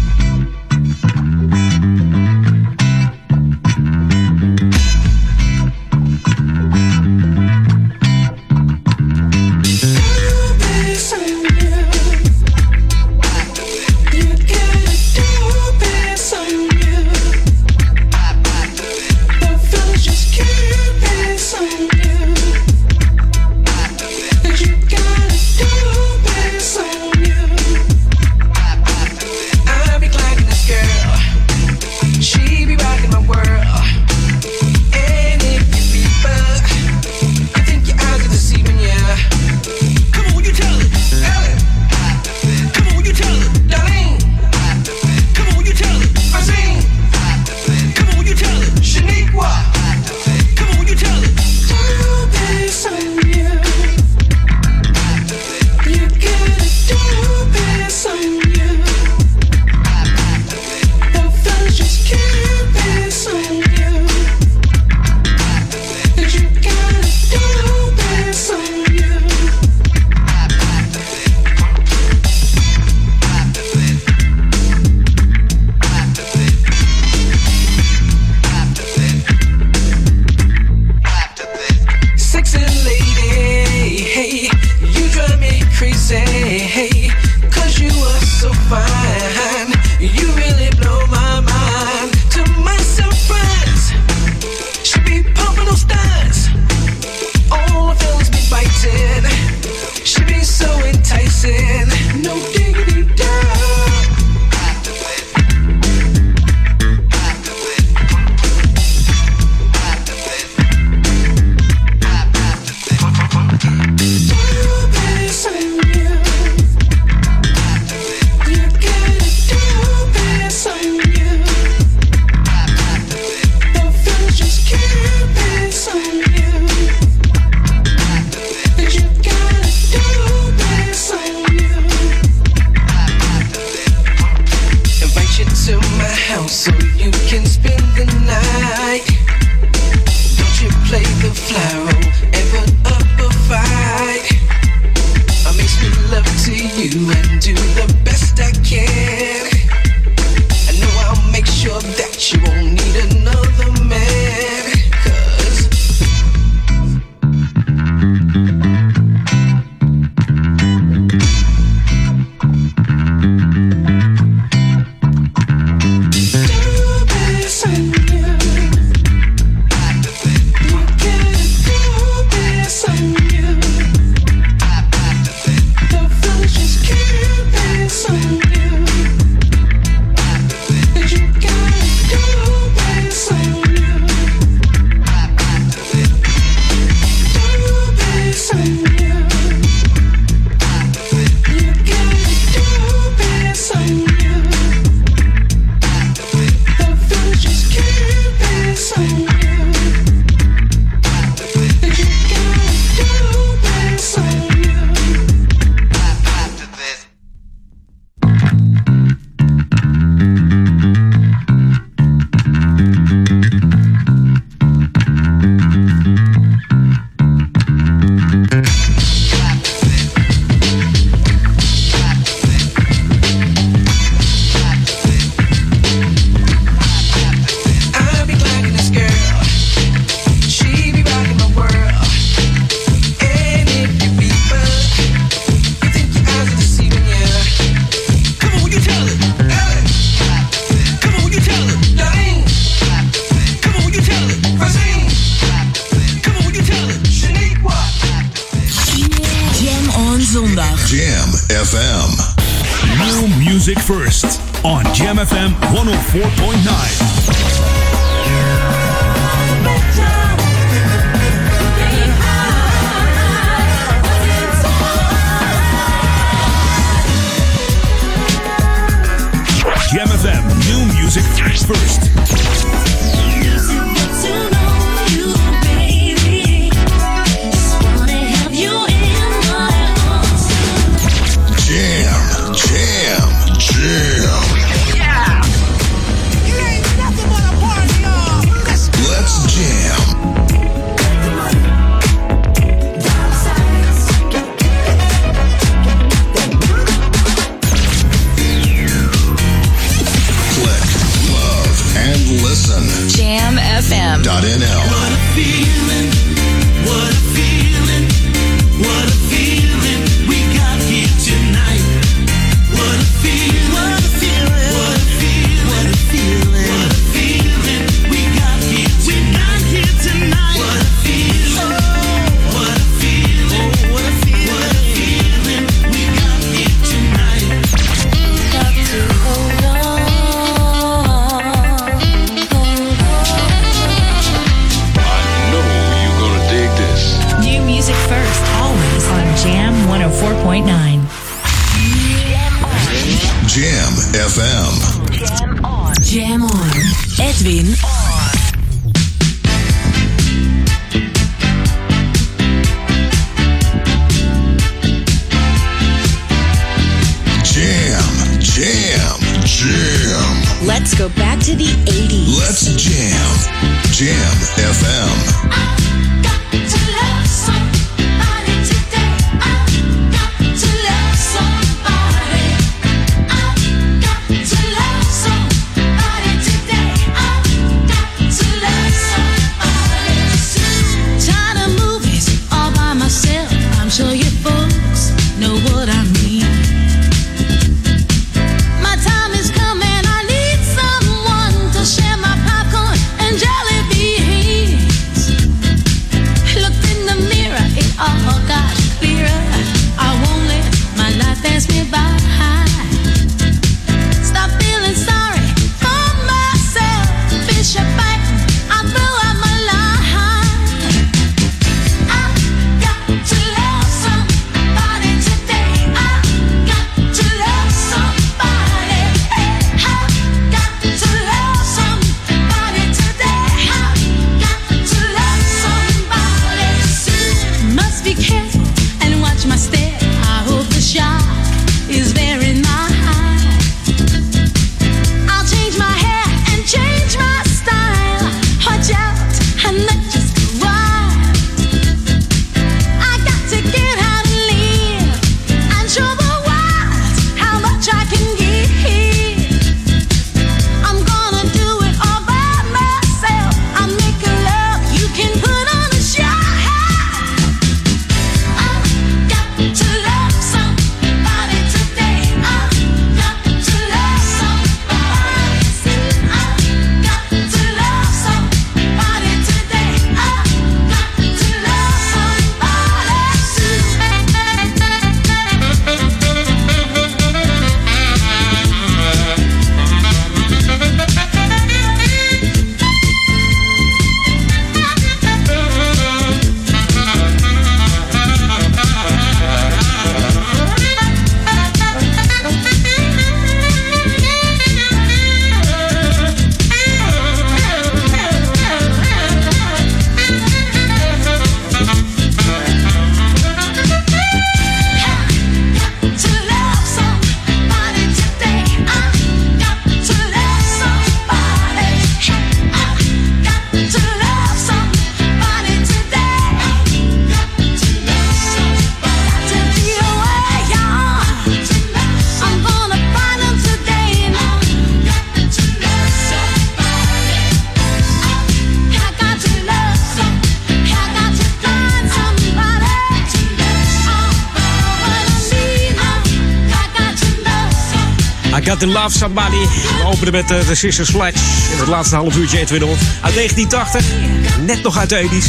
104.9. Jam FM. Jam on. Jam on. Edwin on. Jam, jam, jam. Let's go back to the 80s. Let's jam. Jam FM. to Love Somebody. We openen met eh, de Sister Slash In het laatste half uurtje Edwin Hon. Uit 1980. Net nog uit de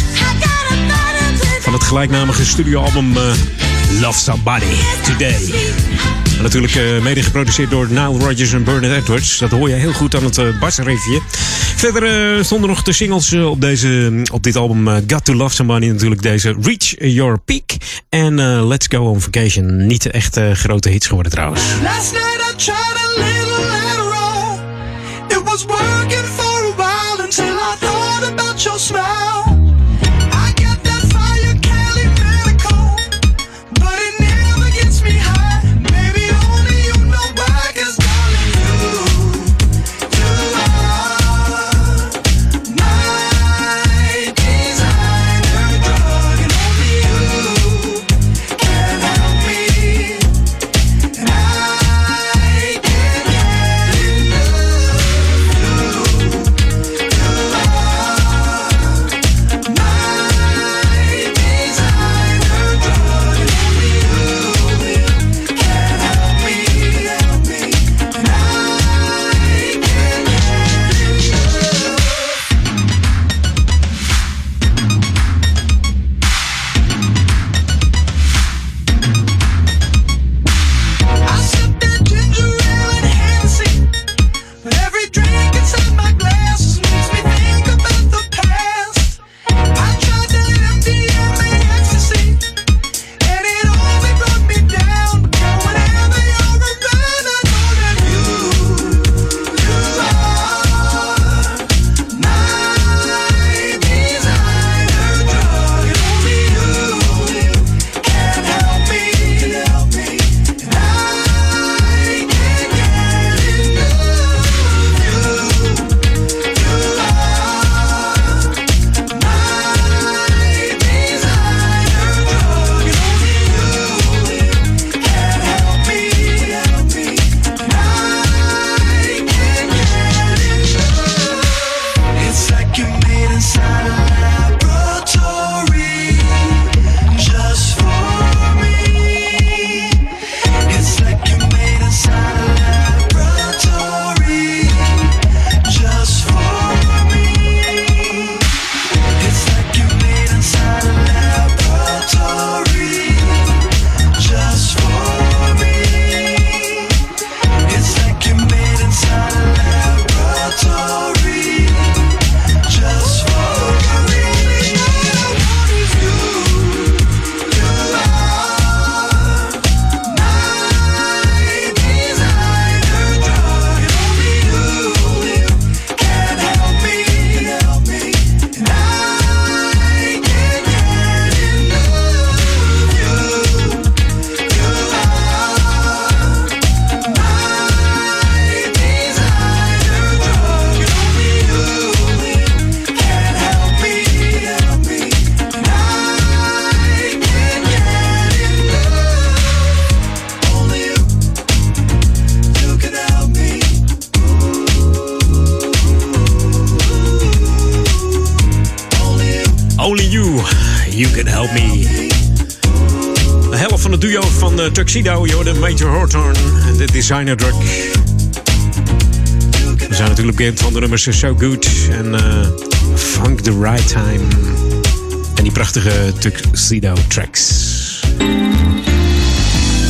Van het gelijknamige studioalbum eh, Love Somebody Today. Natuurlijk uh, mede geproduceerd door Nile Rodgers en Bernard Edwards. Dat hoor je heel goed aan het uh. Verder stonden nog de singles op, deze, mm, op dit album. Got to Love Somebody natuurlijk deze. Reach Your Peak en Let's Go On Vacation. Niet echt grote hits geworden trouwens. Last night just Designer Drug. We zijn natuurlijk bekend van de nummers So Good en eh, Funk the Right Time. En die prachtige Tuxedo tracks.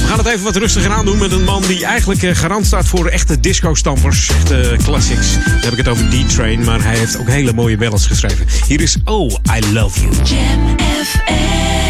We gaan het even wat rustiger aan doen met een man die eigenlijk eh, garant staat voor echte disco-stampers. Echte classics. Dan heb ik het over D-Train, maar hij heeft ook hele mooie ballads geschreven. Hier is Oh, I Love You. Jam FM.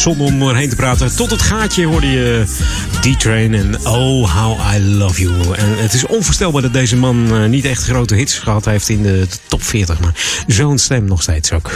Zonder om erheen te praten. Tot het gaatje hoorde je D-Train en Oh How I Love You. En het is onvoorstelbaar dat deze man eh, niet echt grote hits gehad heeft in de top 40. Maar zo'n stem nog steeds ook.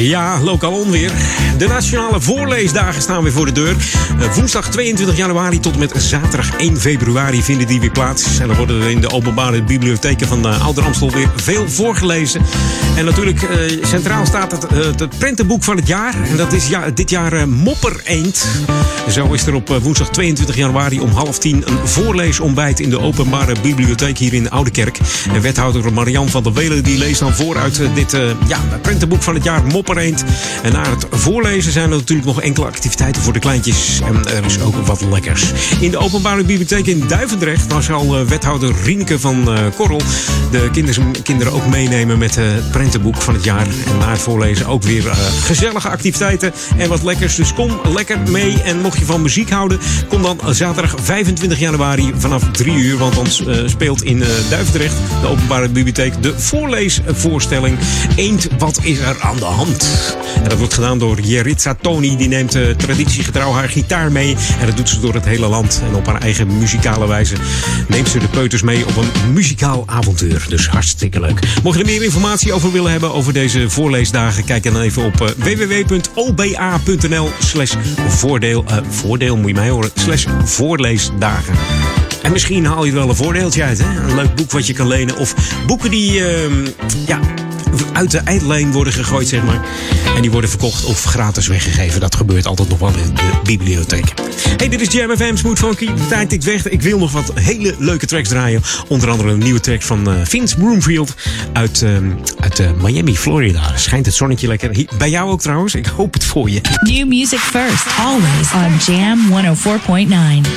Ja, lokaal onweer. De nationale voorleesdagen staan weer voor de deur. Eh, Woensdag 22 januari tot en met zaterdag 1 februari vinden die weer plaats. En dan worden er in de openbare bibliotheken van uh, Ouder weer veel voorgelezen. En natuurlijk eh, centraal staat het, het prentenboek van het jaar. En dat is ja, dit jaar Mopper Eend. Zo is er op woensdag 22 januari om half tien een voorleesontbijt in de openbare bibliotheek hier in de Oude Kerk. Wethouder Marian van der Welen die leest dan voor uit eh, dit ja, prentenboek van het jaar Mopper En na het voorlezen zijn er natuurlijk nog enkele activiteiten voor de kleintjes. En er is ook wat lekkers. In de openbare bibliotheek in Duivendrecht daar zal eh, wethouder Rienke van eh, Korrel de kinderen ook meenemen met eh, het prentenboek van het jaar. En na het voorlezen ook weer gezellige activiteiten en wat lekkers. Dus kom lekker mee. En mocht je van muziek houden, kom dan zaterdag 25 januari vanaf 3 uur. Want dan speelt in Duivendrecht, de openbare bibliotheek, de voorleesvoorstelling Eend, wat is er aan de hand? En dat wordt gedaan door Jeritza Tony. Die neemt eh, traditiegetrouw haar gitaar mee. En dat doet ze door het hele land. En op haar eigen muzikale wijze neemt ze de peuters mee op een muzikaal avontuur. Dus hartstikke leuk. Mocht je er meer informatie over willen hebben over deze voorleesdagen, kijk dan even op eh, www.oba.nl slash voordeel. eh, voordeel moet je mij horen. Slash voorleesdagen. En misschien haal je er wel een voordeeltje uit. Hè? Een leuk boek wat je kan lenen. Of boeken die ehm, ja, uit de eindlijn worden gegooid, zeg maar. En die worden verkocht of gratis weggegeven. Dat gebeurt altijd nog wel in de bibliotheek. Hey, dit is Jam FM Smooth Funky. Tijd tikt weg. Ik wil nog wat hele leuke tracks draaien. Onder andere een nieuwe track van eh, Vince Broomfield uit, ehm, uit eh, Miami, Florida. Schijnt het zonnetje lekker. Hier- bij jou ook trouwens. Ik hoop het voor je. New music first, always on Jam 104.9.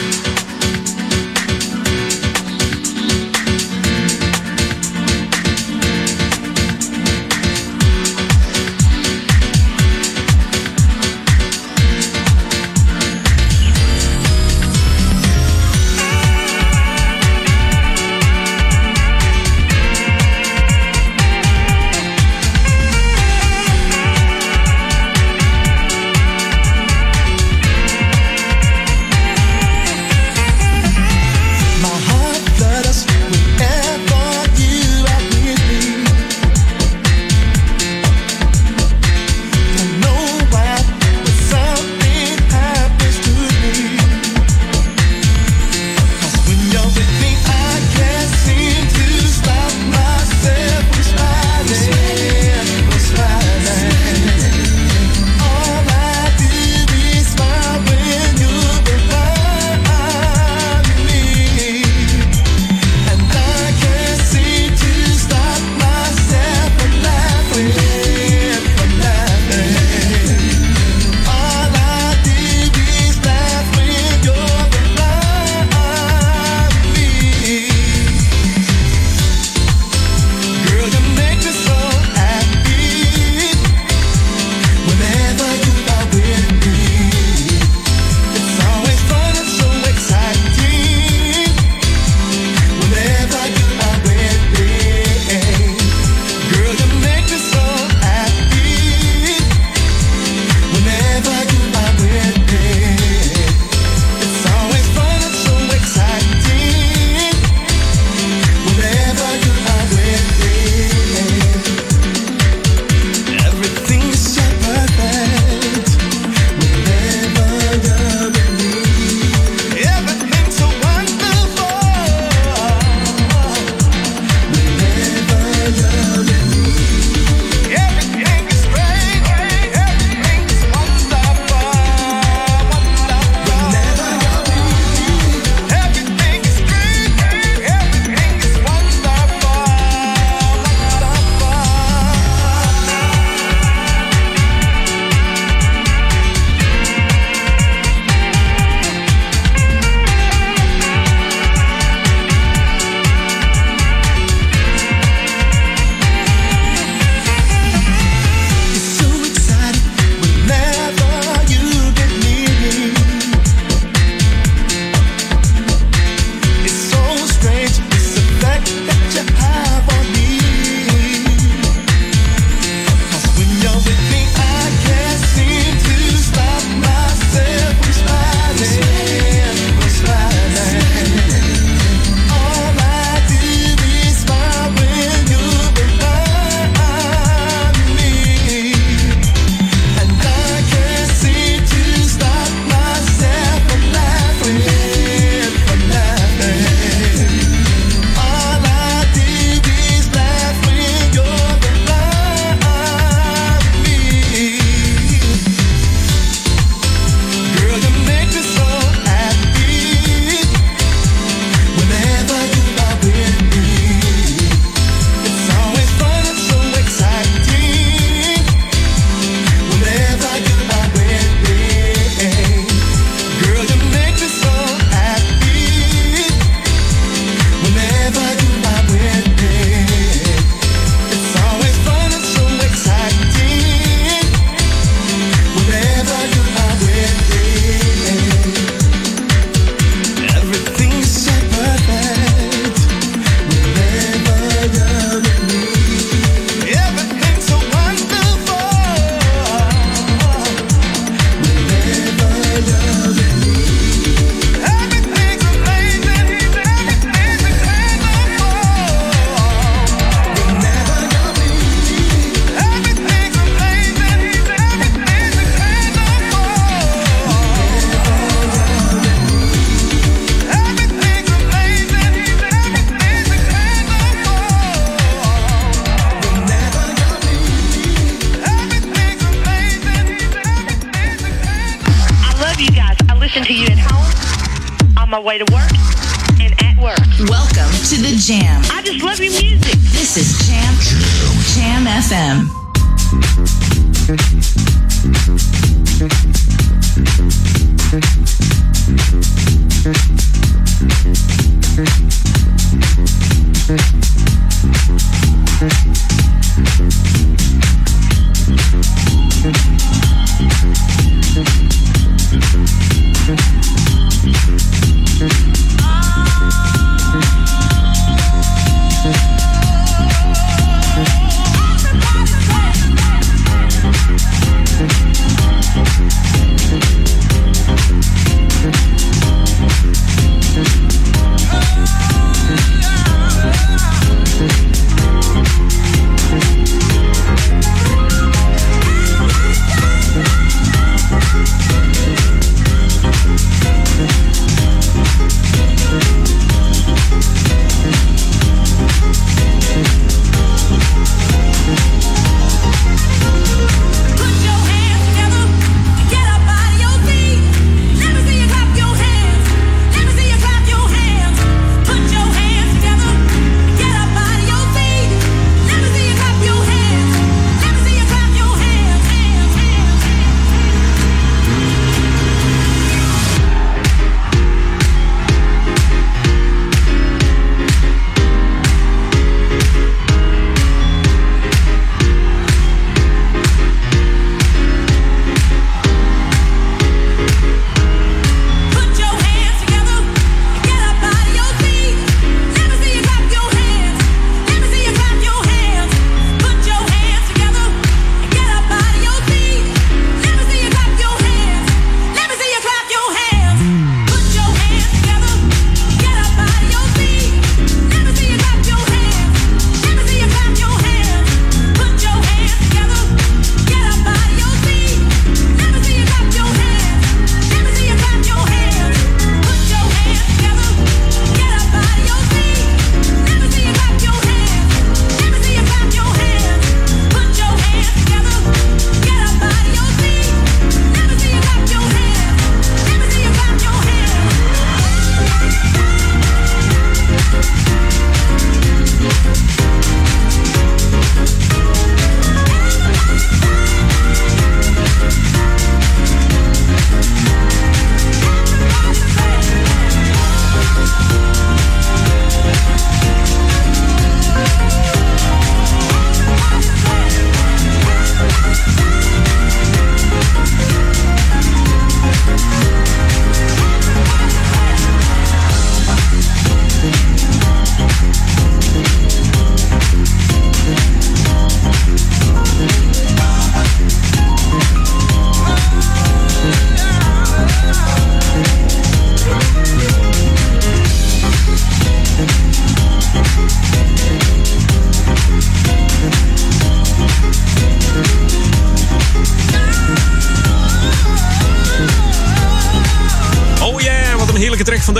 Oh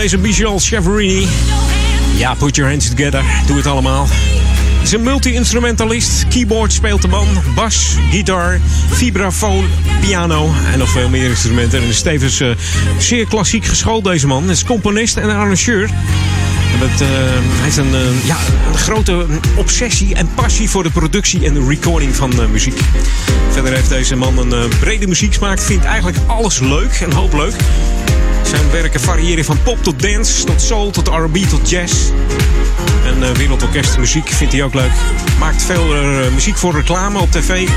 deze Michel Cheverini. Ja, put your hands together. Doe het allemaal. Hij is een multi-instrumentalist. Keyboard speelt de man. Bas, gitaar, vibrafoon, piano en nog veel meer instrumenten. En is tevens eh, zeer klassiek geschoold deze man. Hij is componist en arrangeur. Eh, hij heeft een, eh, ja, een grote obsessie en passie voor de productie en de recording van muziek. Verder heeft deze man een brede muzieksmaak. Vindt eigenlijk alles leuk en hoop leuk. Zijn werken variëren van pop tot dance, tot soul, tot R&B, tot jazz. En uh, wereldorkestmuziek vindt hij ook leuk. Maakt veel eh, muziek voor reclame op tv.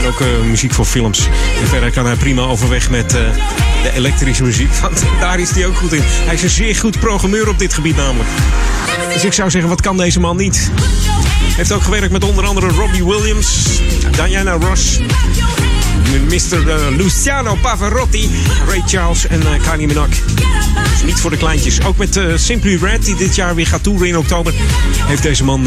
En ook eh, muziek voor films. Verder kan hij prima overweg met eh, de elektrische muziek. Want daar is hij ook goed in. Hij is een zeer goed programmeur op dit gebied namelijk. Dus ik zou zeggen, wat kan deze man niet? Heeft ook gewerkt met onder andere Robbie Williams, Diana Ross, Mr. eh, Luciano Pavarotti, Ray Charles en eh Kylie Minogue. Dus niet voor de kleintjes. Ook met eh, Simply Red, die dit jaar weer gaat toeren in oktober, heeft deze man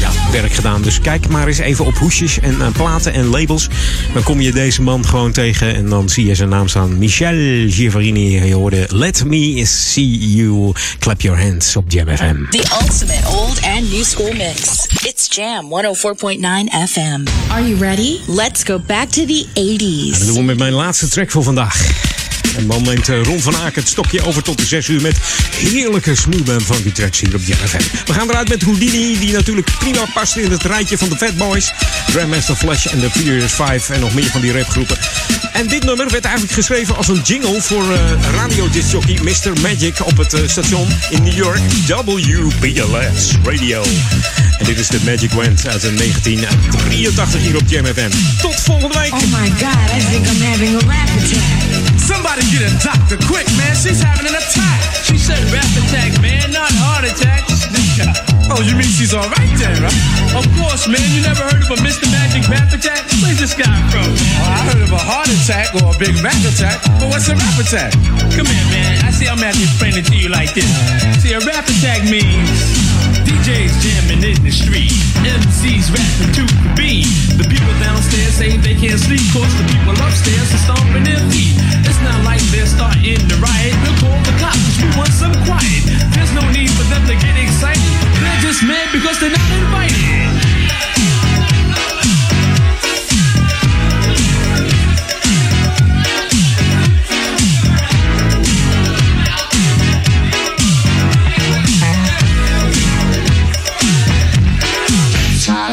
ja, werk gedaan. Dus kijk maar eens even op hoesjes en eh, platen en labels. Dan kom je deze man gewoon tegen en dan zie je zijn naam staan. Michel Giavarini. Je hoorde Let Me See You Clap Your Hands op Jam FM. The ultimate old and new school mix. It's Jam 104.9 FM. Are you ready? Let's go back to the 80s. Dat doen we met mijn laatste track voor vandaag. En moment eh, Ron van Aken het stokje over tot de 6 uur met heerlijke smooth en funky tracks hier op Jam FM. We gaan eruit met Houdini, die natuurlijk prima past in het rijtje van de Fat Boys. Grandmaster Flash en de Furious 5 en nog meer van die rapgroepen. En dit nummer werd eigenlijk geschreven als een jingle voor uh, radiodiscjockey Mr. Magic op het uh, station in New York, WBLS Radio. En dit is de Magic Wand uit 1983 hier op Jam FM. Tot volgende week. Oh my god, I think I'm having a rap attack. Somebody get a doctor quick, man. She's having an attack. She said rap attack, man, not heart attack. Oh, you mean she's alright then, right? Of course, man. You never heard of a Mr. Magic rap attack? Where's this guy from? Oh, I heard of a heart attack or a Big Mac attack, but what's a rap attack? Come here, man. I see I'm have to explain it to you like this. See, a rap attack means DJs jamming in the street, MCs rapping to the beat. The people downstairs say they can't sleep, cause the people upstairs are stomping their feet. It's not like they're starting to riot. They'll call the cops, we want some quiet. There's no need for them to get excited. They're just mad because they're not invited.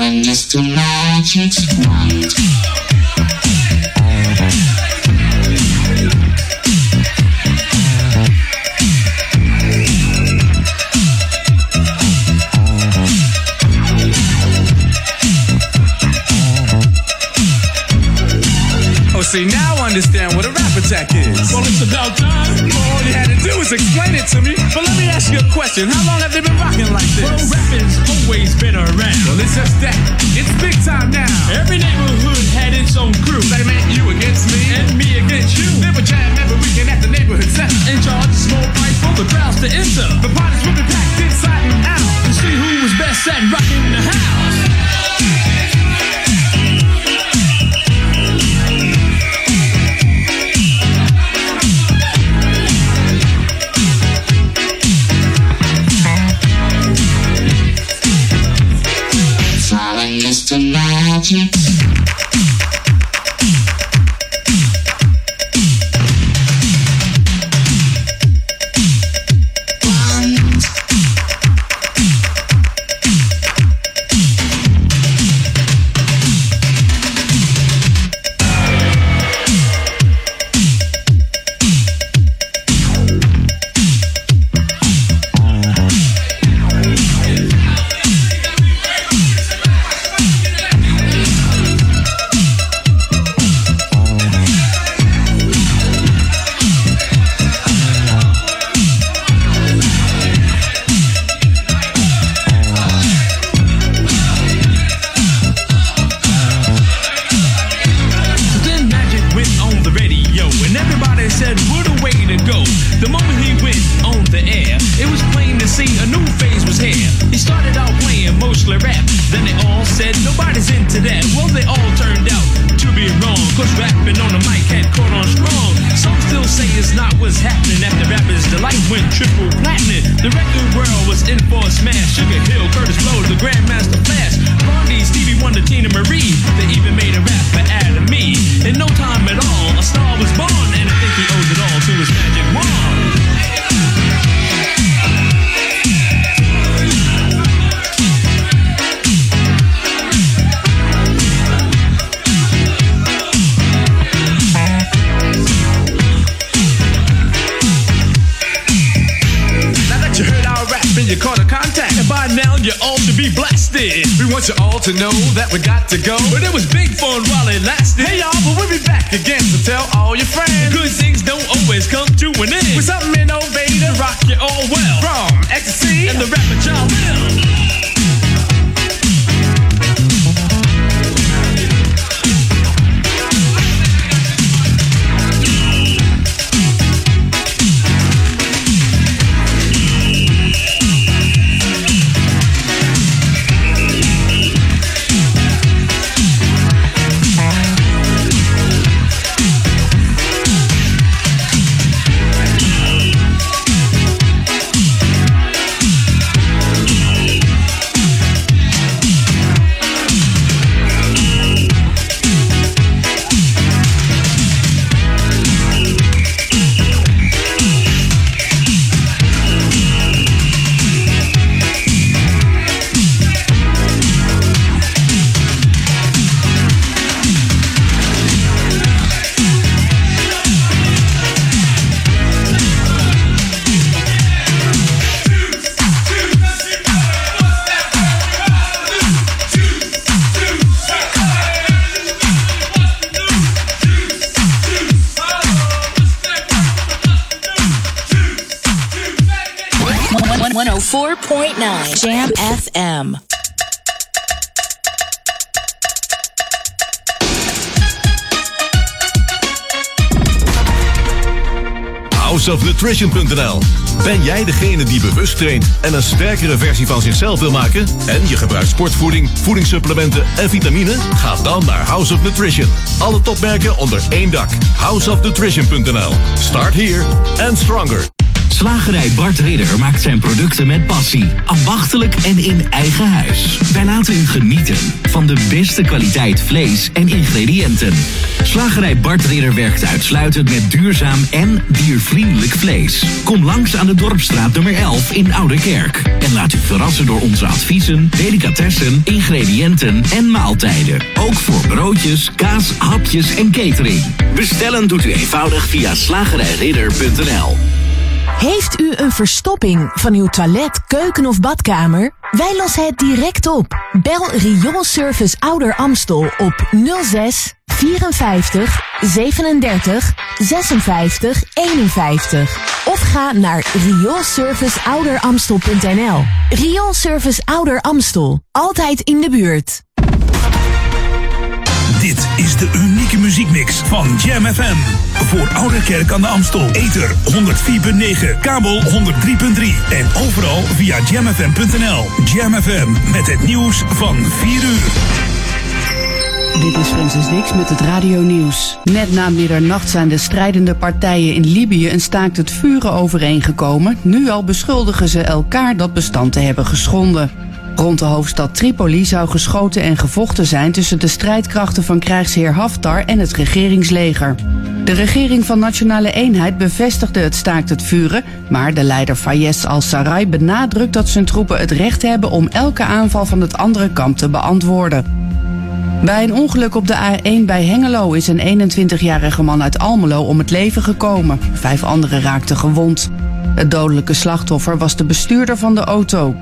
Darling, just a magic wand. See, now I understand what a rap attack is. Well, it's about time. All you had to do was explain it to me. But let me ask you a question. How long have they been rocking like this? Well, rapping's always been around. Well, it's just that. It's big time now. Every neighborhood had its own crew. They meant you against me. And me against you. They would jam every weekend at the neighborhood center. And charge a small price for the crowds to enter. The parties would be packed inside and out. To see who was best at rocking in the house. Darling, just a magic. Rap, then they all said, Nobody's into that. Well, they all turned out to be wrong, cause rapping on the mic had caught on strong. Some still say it's not what's happening after rappers' delight went triple platinum. The record world was in for a smash. Sugar Hill, Curtis Blow, the Grandmaster Flash, Blondie, Stevie Wonder, Tina Marie. They even made a rap for Adam Me. In no time at all, a star was born, and I think he owes it all to his magic wand. Now, you all should be blasted. we want you all to know that we got to go. But it was big fun while it lasted. Hey y'all, but we'll be back again, so tell all your friends. Good things don't always come to an end. With something innovative, rock you all well. from ecstasy And the rapper John Will. Jam FM. houseofnutrition.nl. Ben jij degene die bewust traint en een sterkere versie van zichzelf wil maken? En je gebruikt sportvoeding, voedingssupplementen en vitamine? Ga dan naar House of Nutrition. Alle topmerken onder één dak. Houseofnutrition.nl. Start here and stronger. Slagerij Bart Ridder maakt zijn producten met passie. Ambachtelijk en in eigen huis. Wij laten u genieten van de beste kwaliteit vlees en ingrediënten. Slagerij Bart Ridder werkt uitsluitend met duurzaam en diervriendelijk vlees. Kom langs aan de Dorpstraat nummer 11 in Oude Kerk. En laat u verrassen door onze adviezen, delicatessen, ingrediënten en maaltijden. Ook voor broodjes, kaas, hapjes en catering. Bestellen doet u eenvoudig via slagerijridder.nl. Heeft u een verstopping van uw toilet, keuken of badkamer? Wij lossen het direct op. Bel Rioolservice Ouder Amstel op 06 54 37 56 51. Of ga naar rioolserviceouderamstel.nl. Rioolservice Ouder Amstel. Altijd in de buurt. Is de unieke muziekmix van Jam FM. Voor Oude Kerk aan de Amstel. Ether 104.9, kabel 103.3 en overal via jamfm.nl. Jam FM met het nieuws van 4 uur. Dit is Francis Dix met het Radio Nieuws. Net na middernacht zijn de strijdende partijen in Libië een staakt het vuren overeengekomen. Nu al beschuldigen ze elkaar dat bestand te hebben geschonden. Rond de hoofdstad Tripoli zou geschoten en gevochten zijn tussen de strijdkrachten van krijgsheer Haftar en het regeringsleger. De regering van Nationale Eenheid bevestigde het staakt het vuren, maar de leider Fayez al-Sarraj benadrukt dat zijn troepen het recht hebben om elke aanval van het andere kamp te beantwoorden. Bij een ongeluk op de A1 bij Hengelo is een 21-jarige man uit Almelo om het leven gekomen. Vijf anderen raakten gewond. Het dodelijke slachtoffer was de bestuurder van de auto.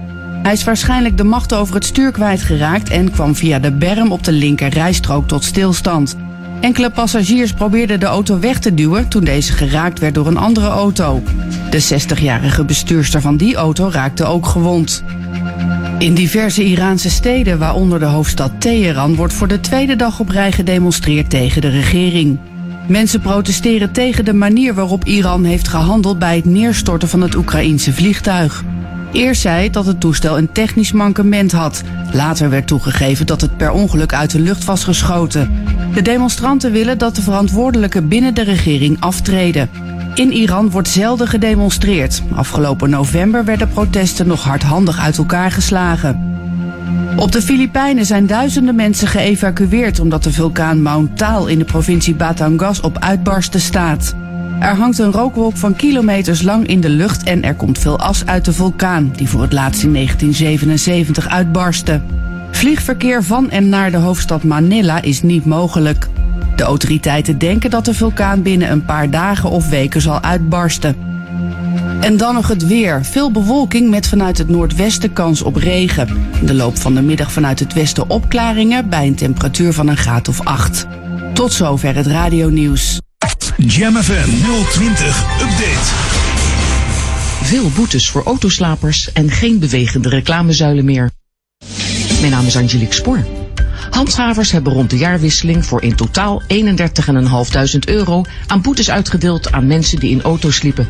Hij is waarschijnlijk de macht over het stuur kwijtgeraakt en kwam via de berm op de linker rijstrook tot stilstand. Enkele passagiers probeerden de auto weg te duwen toen deze geraakt werd door een andere auto. De 60-jarige bestuurster van die auto raakte ook gewond. In diverse Iraanse steden, waaronder de hoofdstad Teheran, wordt voor de tweede dag op rij gedemonstreerd tegen de regering. Mensen protesteren tegen de manier waarop Iran heeft gehandeld bij het neerstorten van het Oekraïense vliegtuig. Eerst zei dat het toestel een technisch mankement had. Later werd toegegeven dat het per ongeluk uit de lucht was geschoten. De demonstranten willen dat de verantwoordelijken binnen de regering aftreden. In Iran wordt zelden gedemonstreerd. Afgelopen november werden protesten nog hardhandig uit elkaar geslagen. Op de Filipijnen zijn duizenden mensen geëvacueerd omdat de vulkaan Mount Taal in de provincie Batangas op uitbarsten staat. Er hangt een rookwolk van kilometers lang in de lucht en er komt veel as uit de vulkaan, die voor het laatst in 1977 uitbarstte. Vliegverkeer van en naar de hoofdstad Manila is niet mogelijk. De autoriteiten denken dat de vulkaan binnen een paar dagen of weken zal uitbarsten. En dan nog het weer. Veel bewolking met vanuit het noordwesten kans op regen. In de loop van de middag vanuit het westen opklaringen bij een temperatuur van een graad of 8. Tot zover het radionieuws. Jam FM 020 Update. Veel boetes voor autoslapers en geen bewegende reclamezuilen meer. Mijn naam is Angelique Spoor. Handhavers hebben rond de jaarwisseling voor in totaal 31.500 euro aan boetes uitgedeeld aan mensen die in auto's sliepen.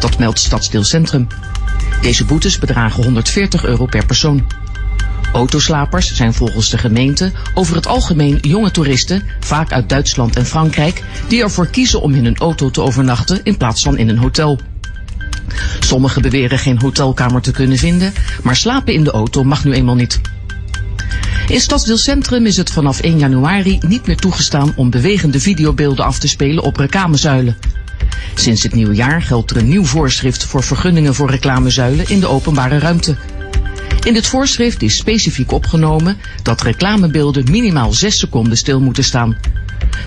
Dat meldt Stadsdeel Centrum. Deze boetes bedragen 140 euro per persoon. Autoslapers zijn volgens de gemeente over het algemeen jonge toeristen, vaak uit Duitsland en Frankrijk, die ervoor kiezen om in hun auto te overnachten in plaats van in een hotel. Sommigen beweren geen hotelkamer te kunnen vinden, maar slapen in de auto mag nu eenmaal niet. In Stadsdeel Centrum is het vanaf 1 januari niet meer toegestaan om bewegende videobeelden af te spelen op reclamezuilen. Sinds het nieuwe jaar geldt er een nieuw voorschrift voor vergunningen voor reclamezuilen in de openbare ruimte. In dit voorschrift is specifiek opgenomen dat reclamebeelden minimaal 6 seconden stil moeten staan.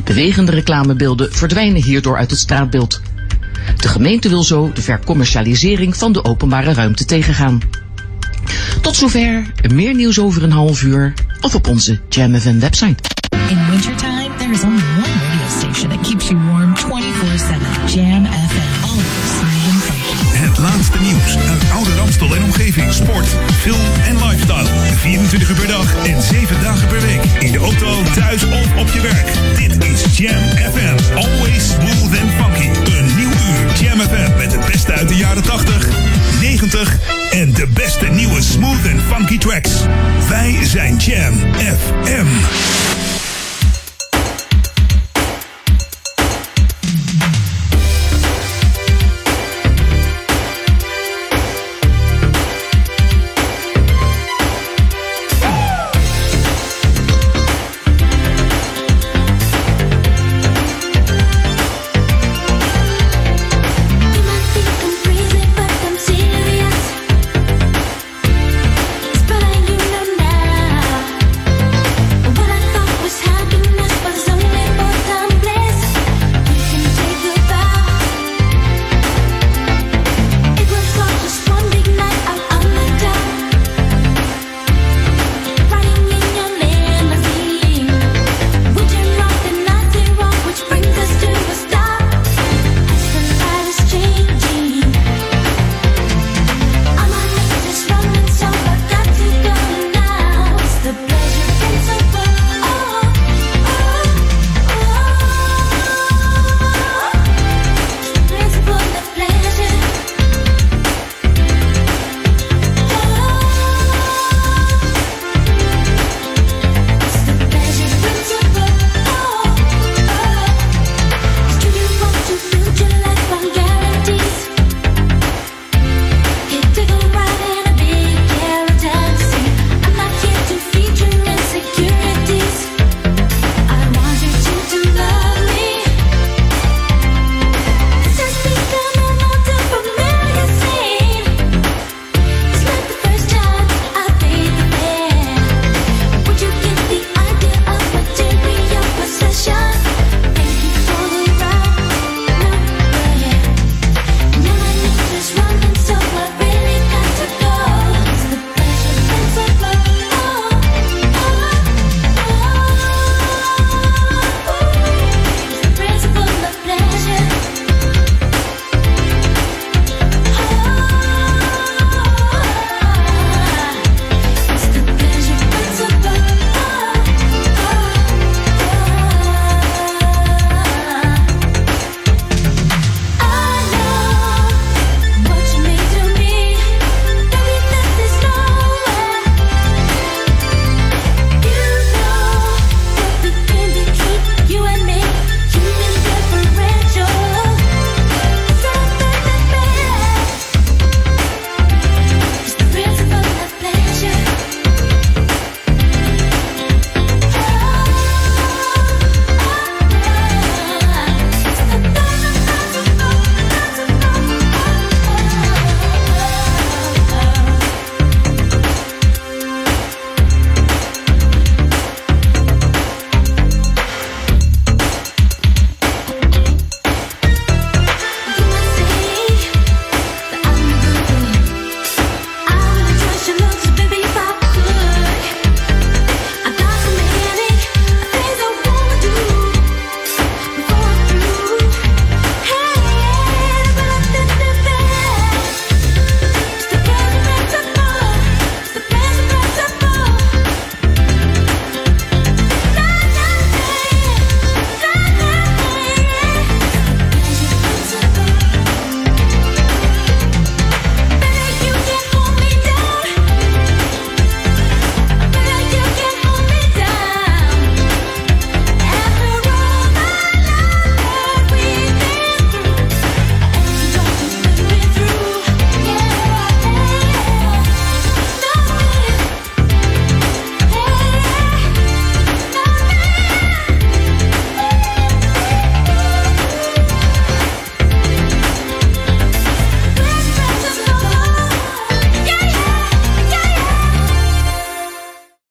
Bewegende reclamebeelden verdwijnen hierdoor uit het straatbeeld. De gemeente wil zo de vercommercialisering van de openbare ruimte tegengaan. Tot zover, meer nieuws over een half uur of op onze JamFM website. In wintertime, Amstel en omgeving. Sport, film en lifestyle. 24 uur per dag en 7 dagen per week. In de auto, thuis of op je werk. Dit is Jam FM. Always smooth and funky. Een nieuw uur Jam FM met het beste uit de jaren 80, 90 en de beste nieuwe smooth and funky tracks. Wij zijn Jam FM.